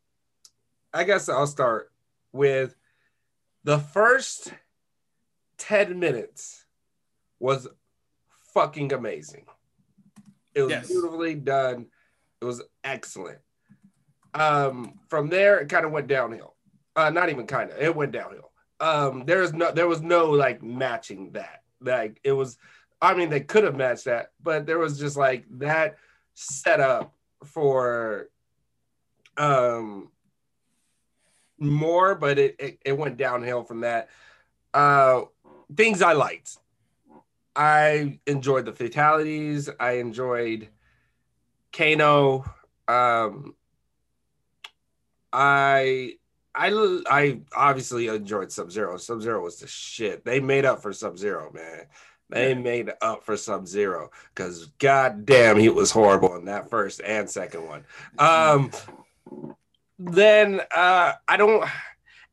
I guess I'll start with the first ten minutes was fucking amazing. It was Yes. beautifully done. It was excellent. Um, from there, it kind of went downhill. Uh, not even kind of. It went downhill. Um, there is no, there was no like matching that. Like it was. I mean, they could have matched that, but there was just like that setup for um more, but it, it it went downhill from that. Uh, things I liked. I enjoyed the fatalities. I enjoyed Kano. Um, I I I obviously enjoyed Sub Zero. Sub Zero was the shit. They made up for Sub Zero, man. They made up for Sub Zero because goddamn, he was horrible in that first and second one. Um, then uh, I don't,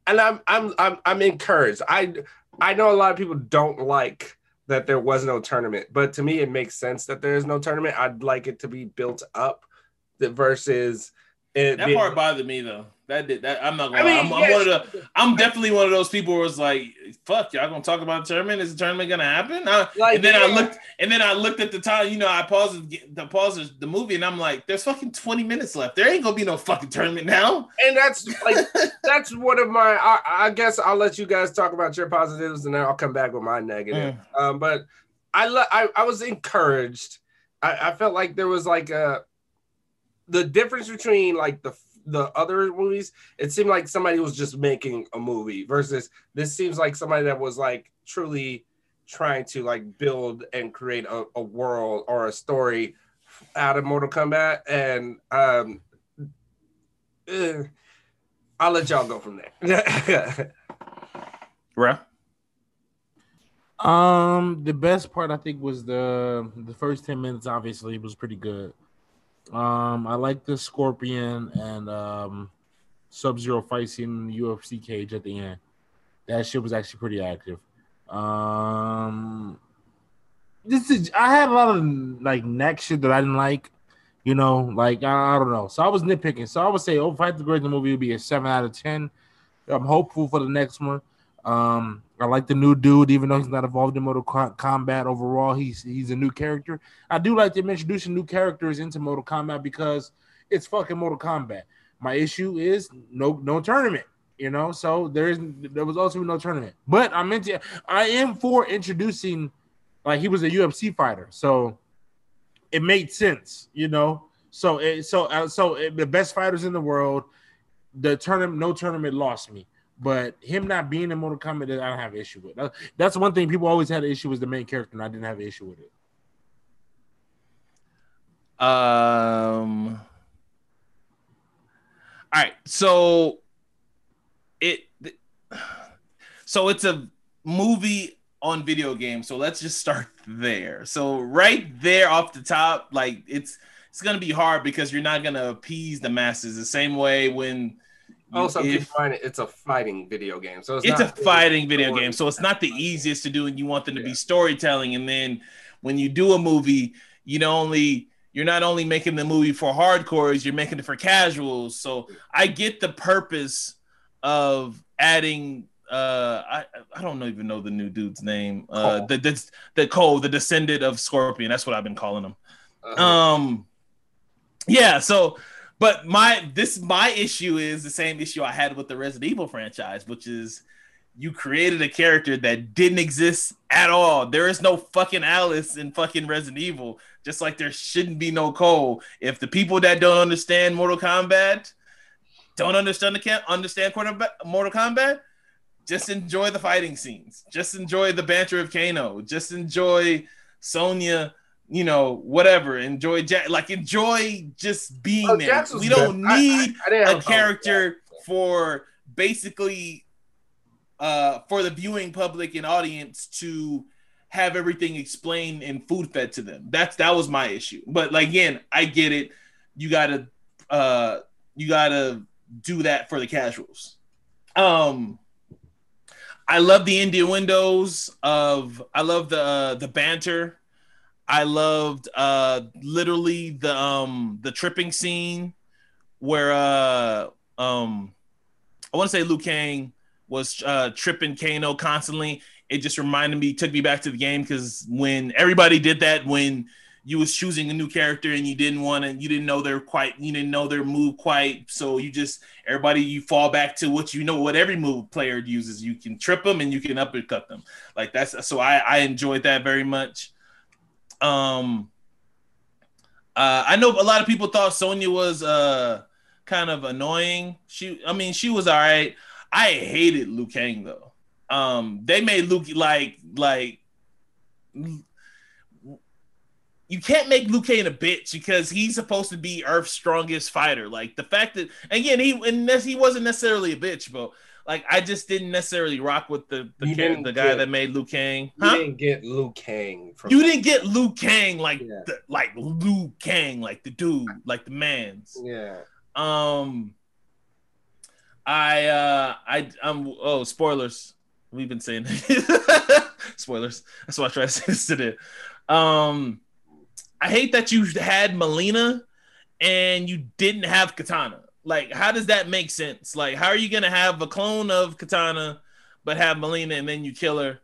and I'm I'm I'm I'm encouraged. I I know a lot of people don't like that there was no tournament, but to me it makes sense that there is no tournament. I'd like it to be built up, the versus it That being- part bothered me though. That did that. I'm not gonna. I mean, I'm, I'm one of the. I'm definitely one of those people who was like, "Fuck, y'all gonna talk about the tournament? Is the tournament gonna happen?" I- Like, and then I looked, and then I looked at the time. You know, I paused the, pauses the movie, and I'm like, "There's fucking 20 minutes left. There ain't gonna be no fucking tournament now." and that's like [laughs] that's one of my I, I guess i'll let you guys talk about your positives and then i'll come back with my negative um but i le- I, I was encouraged I, I felt like there was like a the difference between like the the other movies it seemed like somebody was just making a movie versus this seems like somebody that was like truly trying to like build and create a, a world or a story out of mortal kombat and um eh, I'll let y'all go from there. [laughs] Right. Um, the best part I think was the the first ten minutes. Obviously, was pretty good. Um, I like the Scorpion and um Sub Zero fight scene in the UFC cage at the end. That shit was actually pretty active. Um, this is I had a lot of like neck shit that I didn't like. You know, like I, I don't know. So I was nitpicking. So I would say, "Oh, Fight the Great," the movie would be a seven out of ten. I'm hopeful for the next one. Um, I like the new dude, even though he's not involved in Mortal Kombat overall. He's he's a new character. I do like them introducing new characters into Mortal Kombat because it's fucking Mortal Kombat. My issue is no no tournament, you know. So there is there was also no tournament. But I'm into I am for introducing like he was a UFC fighter, so it made sense, you know. So it, so uh, so it, the best fighters in the world, the tournament no tournament lost me. But him not being in Mortal Kombat, I don't have an issue with. That's one thing people always had an issue with the main character, and I didn't have an issue with it. Um. All right, so it so it's a movie on video game. So let's just start there. So right there off the top, like it's it's gonna be hard because you're not gonna appease the masses the same way when also, keep in if- mind it's a fighting video game, so it's, it's a not fighting video game, so it's not the easiest to do, and you want them to Yeah. be storytelling. And then when you do a movie, you know only you're not only making the movie for hardcores, you're making it for casuals. So I get the purpose of adding. Uh, I I don't even know the new dude's name. Uh, Cole. the the the Cole, the descendant of Scorpion. That's what I've been calling him. Uh-huh. Um, yeah, so but my this my issue is the same issue I had with the Resident Evil franchise, which is you created a character that didn't exist at all. There is no fucking Alice in fucking Resident Evil, just like there shouldn't be no Cole. If the people that don't understand Mortal Kombat don't understand the can't understand Mortal Kombat, just enjoy the fighting scenes. Just enjoy the banter of Kano. Just enjoy Sonya you know, whatever. Enjoy Jack, like enjoy just being oh, there. We don't good. need I, I, I a character for basically uh for the viewing public and audience to have everything explained and food fed to them. That's that was my issue. But like again, I get it. You gotta uh you gotta do that for the casuals. Um I love the India windows of I love the uh, the banter I loved uh literally the um the tripping scene where uh um I want to say Liu Kang was uh tripping Kano constantly. It just reminded me, took me back to the game because when everybody did that, when you was choosing a new character and you didn't want to, you didn't know their quite, you didn't know their move quite, so you just everybody you fall back to what you know, what every move player uses. You can trip them and you can uppercut them. Like that's so I I enjoyed that very much. Um, uh, I know a lot of people thought Sonya was uh kind of annoying. She, I mean, she was all right. I hated Liu Kang though. Um, they made Luke like like you can't make Liu Kang a bitch because he's supposed to be Earth's strongest fighter. Like the fact that again he and he wasn't necessarily a bitch, but like I just didn't necessarily rock with the the, the guy get, that made Liu Kang. Huh? You didn't get Liu Kang. From you didn't get Liu Kang like yeah. the, like Liu Kang, like the dude, like the man's. Yeah. Um. I uh I I'm oh spoilers. We've been saying [laughs] spoilers. That's why I try to say this today. Um, I hate that you had Mileena and you didn't have Katana. Like, how does that make sense? Like, how are you gonna have a clone of Katana, but have Mileena and then you kill her?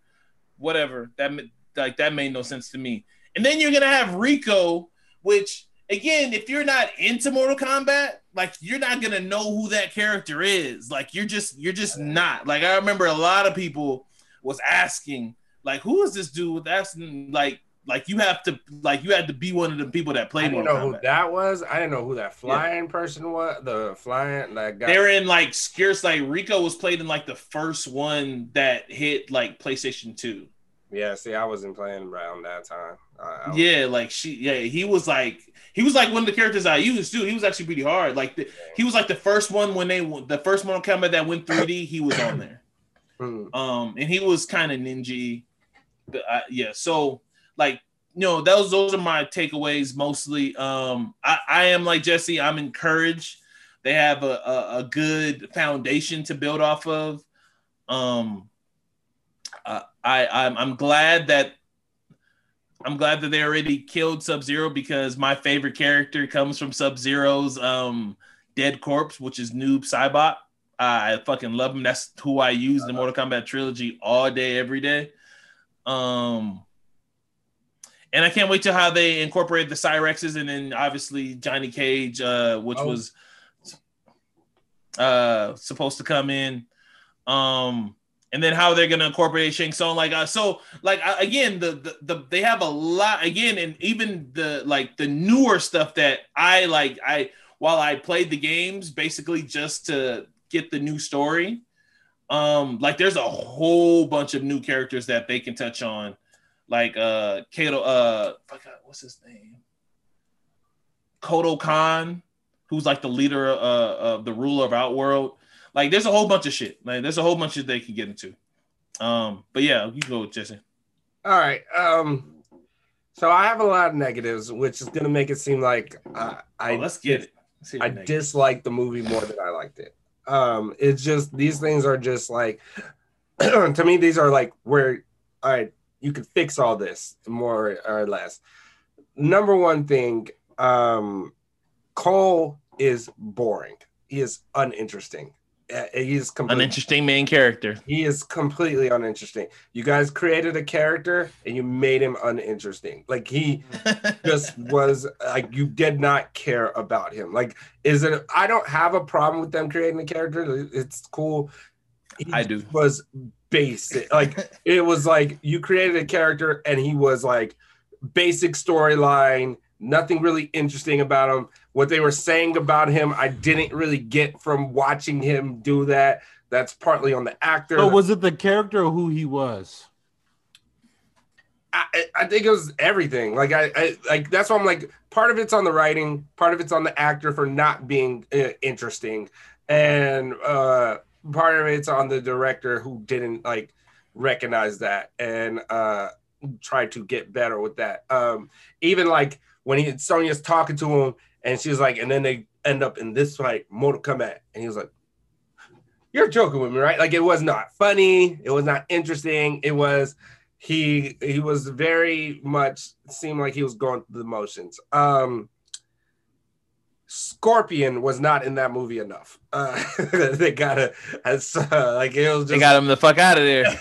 Whatever. That like that made no sense to me. And then you're gonna have Reiko, which again, if you're not into Mortal Kombat, like you're not gonna know who that character is. Like you're just you're just not. Like I remember a lot of people was asking, like, who is this dude? That's like like you have to like you had to be one of the people that played. I didn't know who that was. I didn't know who that flying yeah. person was. The flying that guy. They're in like scarce. Like Reiko was played in like the first one that hit like PlayStation Two. Yeah, see, I wasn't playing around that time. I, I yeah, like she, yeah, he was like he was like one of the characters I used too. He was actually pretty hard. Like the, he was like the first one when they the first Mortal Kombat that went 3D. He was on there. Hmm. Um, and he was kind of ninja. But yeah, so like you know those those are my takeaways mostly. Um i, I am like jesse i'm encouraged. They have a, a, a good foundation to build off of. Um uh, i I'm, I'm glad that i'm glad that they already killed sub zero because my favorite character comes from sub zero's um dead corpse which is noob saibot. I fucking love him. That's who I use in the Mortal Kombat trilogy all day, every day. Um, and I can't wait to how they incorporate the Cyraxes and then obviously Johnny Cage, uh, which oh. was uh, supposed to come in. Um, and then how they're gonna incorporate Shang Tsung, like uh, so, like uh, again, the, the the they have a lot again, and even the like the newer stuff that I like. I while I played the games basically just to get the new story, um, like there's a whole bunch of new characters that they can touch on like uh Kato uh what's his name? Kotal Khan, who's like the leader uh, of the ruler of Outworld. Like there's a whole bunch of shit. Like there's a whole bunch of they can get into. Um, but yeah, you go, Jesse. All right. Um, so I have a lot of negatives, which is gonna make it seem like uh, I oh, let's get it. I dislike the movie more than I liked it. Um, it's just these things are just like [clears throat] to me, these are like where all right, you could fix all this more or less. Number one thing, um, Cole is boring. He is uninteresting. uh, he's completely Uninteresting main character. he is completely uninteresting. You guys created a character and you made him uninteresting. Like he [laughs] just was like you did not care about him. Like, is it? I don't have a problem with them creating a character. It's cool. I do. Was basic. Like [laughs] it was like you created a character and he was like basic storyline. Nothing really interesting about him. What they were saying about him, I didn't really get from watching him do that. That's partly on the actor. But was it the character or who he was? I, I think it was everything. Like I, I, like that's why I'm like part of it's on the writing, part of it's on the actor for not being uh, interesting, and uh, part of it's on the director who didn't like recognize that and uh, try to get better with that. Um, even like when he Sonya's talking to him and she's like, and then they end up in this fight, Mortal Kombat, and he was like. You're joking with me, right? Like it was not funny. It was not interesting. It was he he was very much seemed like he was going through the motions. Um Scorpion was not in that movie enough. Uh, [laughs] they gotta as uh, like it was just They got him the fuck out of there. [laughs] [laughs]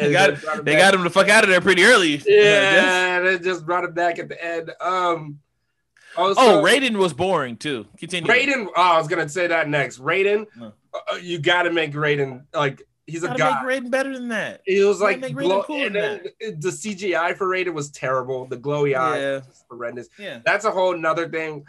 they got- They got him the fuck out of there pretty early. yeah, they just brought him back at the end. Um also, Oh, Raiden was boring too. Continue. Raiden. Oh, I was gonna say that next. Raiden, No. uh, you got to make Raiden like he's a Gotta god. make Raiden better than that. It was like make glow, cooler and than then the CGI for Raiden was terrible. The glowy eyes Yeah. was horrendous. Yeah. That's a whole nother thing.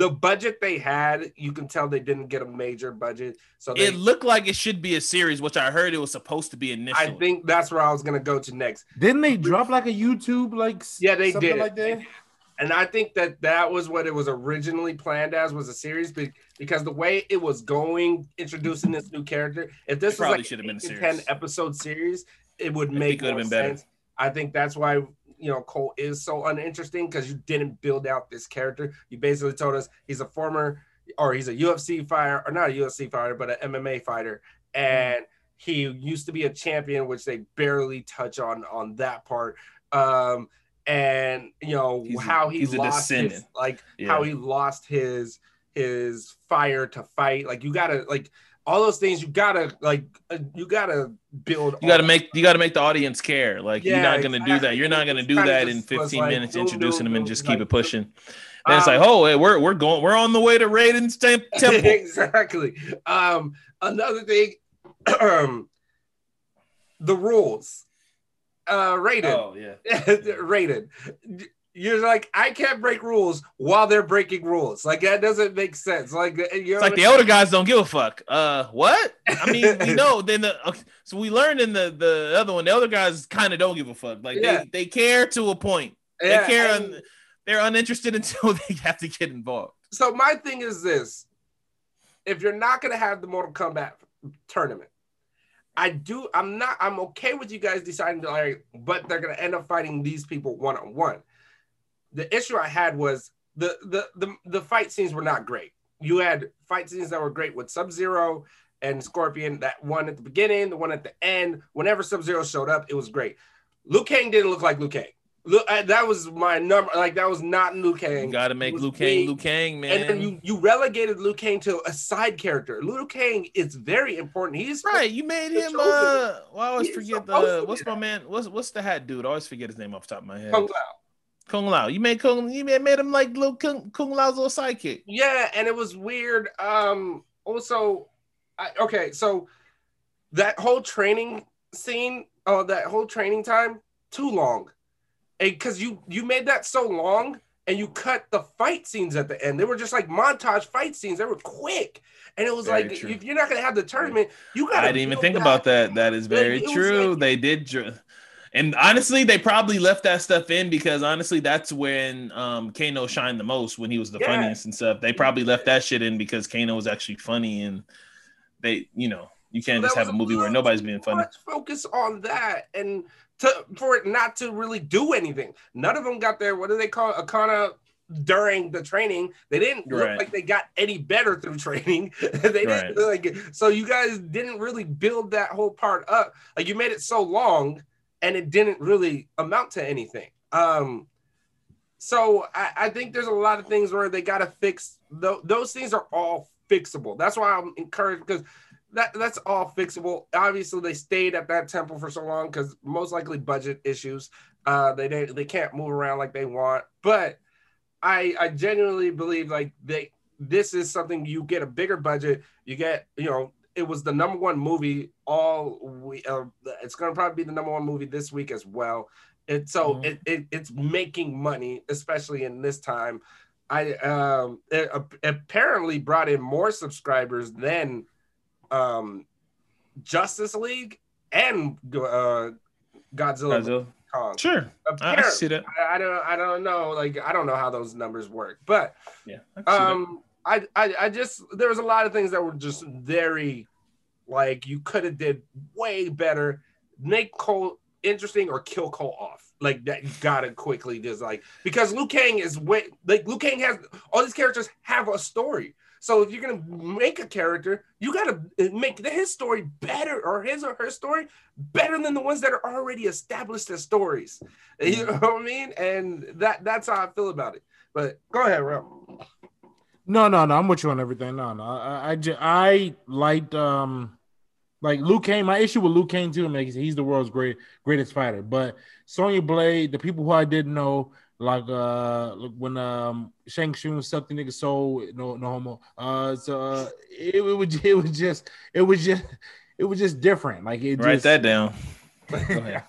It, the budget they had, you can tell they didn't get a major budget. So they, It looked like it should be a series, which I heard it was supposed to be initially. I think that's where I was gonna go to next. Didn't they drop like a YouTube like Yeah, they something did. like that? And I think that that was what it was originally planned as was a series, be- because the way it was going, introducing this new character. If this was probably like should have been a series. ten episode series, it would make it more been better. sense. I think that's why you know Cole is so uninteresting because you didn't build out this character. You basically told us he's a former or he's a UFC fighter or not a UFC fighter, but an MMA fighter, Mm-hmm. and he used to be a champion, which they barely touch on on that part. Um, and you know He's how he a lost his, like Yeah. how he lost his his fire to fight. Like you gotta like all those things. You gotta like uh, you gotta build. You got to make you got to make the audience care. Like you're not gonna do that. You're not gonna do that in 15 like, minutes, introducing them and just like, keep it pushing. Then it's Um, like, oh, hey, we're we're going, we're on the way to Raiden's tem- [laughs] temple. exactly. Um, another thing, um, the rules. Uh, rated, oh yeah. [laughs] rated. You're like, I can't break rules while they're breaking rules. Like that doesn't make sense. Like you It's like the older guys don't give a fuck. Uh, what? I mean, [laughs] we know. Then the okay, so we learned in the the other one, the other guys kind of don't give a fuck. Like Yeah. they they care to a point. They Yeah, care. and- un- they're uninterested [laughs] until they have to get involved. so my thing is this: if you're not gonna have the Mortal Kombat tournament, I do. I'm not. I'm okay with you guys deciding to like, but they're gonna end up fighting these people one on one. The issue I had was the the the the fight scenes were not great. You had fight scenes that were great with Sub Zero and Scorpion. That one at the beginning, the one at the end. Whenever Sub Zero showed up, it was great. Liu Kang didn't look like Liu Kang. Look, uh, that was my number. Like that was not Liu Kang. You got to make Liu Kang. Liu Kang, man. And then you, you relegated Liu Kang to a side character. Liu Kang is very important. He's Right, you made him. Uh, well, I always forget the what's my man? What's what's the hat dude? I always forget his name off the top of my head. Kung Lao. Kung Lao. You made Kung. You made, made him like little Kung, Kung Lao's little sidekick. Yeah, and it was weird. Um, also, I, okay, so that whole training scene, oh, that whole training time, too long, because you you made that so long, and you cut the fight scenes at the end. They were just like montage fight scenes. They were quick, and it was Very like true. if you're not gonna have the tournament, you got. To I didn't even think about that. That is very Like, it true. like- they did. dr- And honestly, they probably left that stuff in because honestly, that's when um Kano shined the most when he was the Yeah. funniest and stuff. They probably left that shit in because Kano was actually funny and they, you know, you can't So just have a movie where nobody's being funny. Focus on that and to for it not to really do anything. None of them got their what do they call it? Arcana during the training. They didn't look Right. like they got any better through training. [laughs] they didn't like so you guys didn't really build that whole part up. Like you made it so long and it didn't really amount to anything. Um so I, I think there's a lot of things where they gotta fix Tho- those things are all fixable. That's why I'm encouraged because that that's all fixable. Obviously, they stayed at that temple for so long because most likely budget issues. Uh, they they they can't move around like they want. But I I genuinely believe like they this is something you get a bigger budget. You get you know it was the number one movie all we. Uh, it's gonna probably be the number one movie this week as well. It so Mhm. it, it it's making money, especially in this time. I um it ap- apparently brought in more subscribers than um Justice League and uh Godzilla, Godzilla. Kong. Sure, I, I Apparently, see that. I, I don't I don't know like I don't know how those numbers work, but Yeah, I that. um I, I I just there was a lot of things that were just very like you could have did way better. Make Cole interesting or kill Cole off. Like that you gotta quickly just like because Liu Kang is way like Liu Kang has all these characters have a story. So if you're gonna make a character, you gotta make the, his story better or his or her story better than the ones that are already established as stories. You know what I mean? And that that's how I feel about it. But go ahead, Rob. No, no, no. I'm with you on everything. No, no. I, I, ju- I liked um, like Liu Kang. My issue with Liu Kang too, man, is he's the world's great greatest fighter. But Sonya Blade, the people who I didn't know, like uh, look, when um Shang Tsung sucked the nigga soul, no, no homo. Uh, so uh, it, it was it was just it was just it was just different. Like it Write just, that down. [laughs]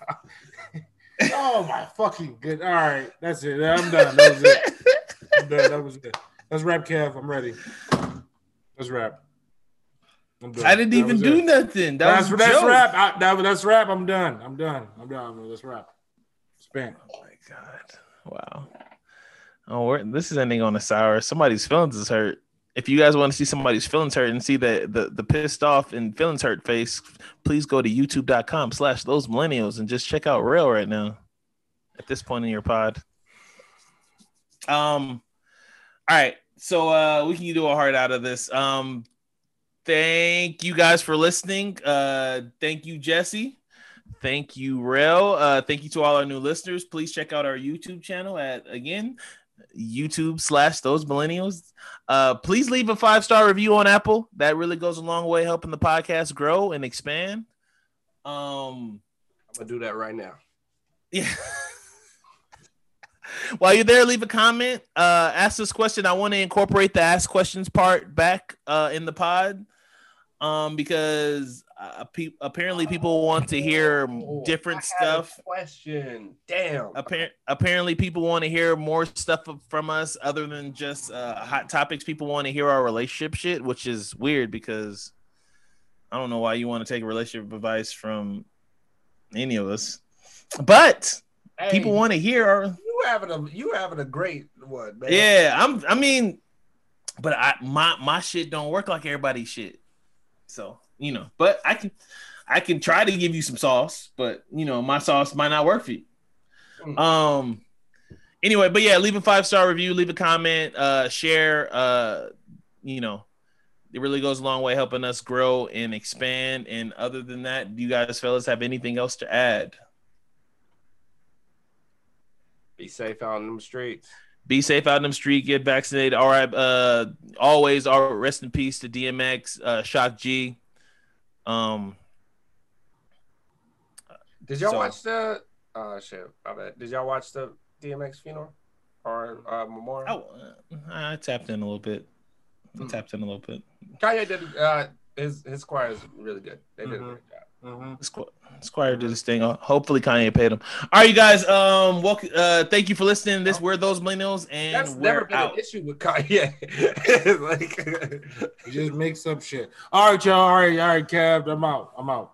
Oh my fucking good. All right, that's it. I'm done. That was it. I'm done. That was it. Let's wrap, Kev. I'm ready. Let's wrap. I'm done. I didn't That even do it. nothing. That That's was that's joke. wrap. I, that, that's wrap. I'm done. I'm done. I'm done. Let's wrap. Spent. Oh my god! Wow. Oh, we're, this is ending on a sour. Somebody's feelings is hurt. If you guys want to see somebody's feelings hurt and see the the, the pissed off and feelings hurt face, please go to youtube.com slash those millennials and just check out Rail right now. At this point in your pod. Um all right. So uh we can do a heart out of this. Um thank you guys for listening. Uh thank you, Jesse. Thank you, Rail. Uh, thank you to all our new listeners. Please check out our YouTube channel at again YouTube slash those millennials. Uh, please leave a five star review on Apple. That really goes a long way helping the podcast grow and expand. Um, I'm gonna do that right now. [laughs] yeah. While you're there, leave a comment. Uh, ask this question. I want to incorporate the ask questions part back uh, in the pod um, because uh, pe- apparently people want to hear Oh, different I had a stuff. Question. Damn. Appar- apparently, people want to hear more stuff from us other than just uh, hot topics. People want to hear our relationship shit, which is weird because I don't know why you want to take relationship advice from any of us. But Hey, people want to hear having a you having a great one, man. yeah. I'm. I mean, but I my my shit don't work like everybody's shit. So you know, but I can I can try to give you some sauce, but you know, my sauce might not work for you. Mm. Um. Anyway, but yeah, leave a five star review, leave a comment, uh, share. Uh, you know, it really goes a long way helping us grow and expand. And other than that, do you guys fellas have anything else to add? Be safe out in them streets. Be safe out in them street. Get vaccinated. All right. Uh, always. All rest in peace to DMX. Uh, Shock G. Um. Did y'all So- watch the? Uh, shit. My bad. Did y'all watch the DMX funeral or uh, memorial? I, I tapped in a little bit. I Hmm. tapped in a little bit. Kanye did. Uh, his his choir is really good. They did a Mhm. great job. Mhm. Squ- Squire did his thing. Uh, Hopefully Kanye paid him. All right, you guys. Um, welcome. Uh, thank you for listening. This we're those millennials, and That's we're never been out. an issue with Kanye. [laughs] like, He just makes up shit. All right, y'all. All right, all right, Kev. I'm out. I'm out.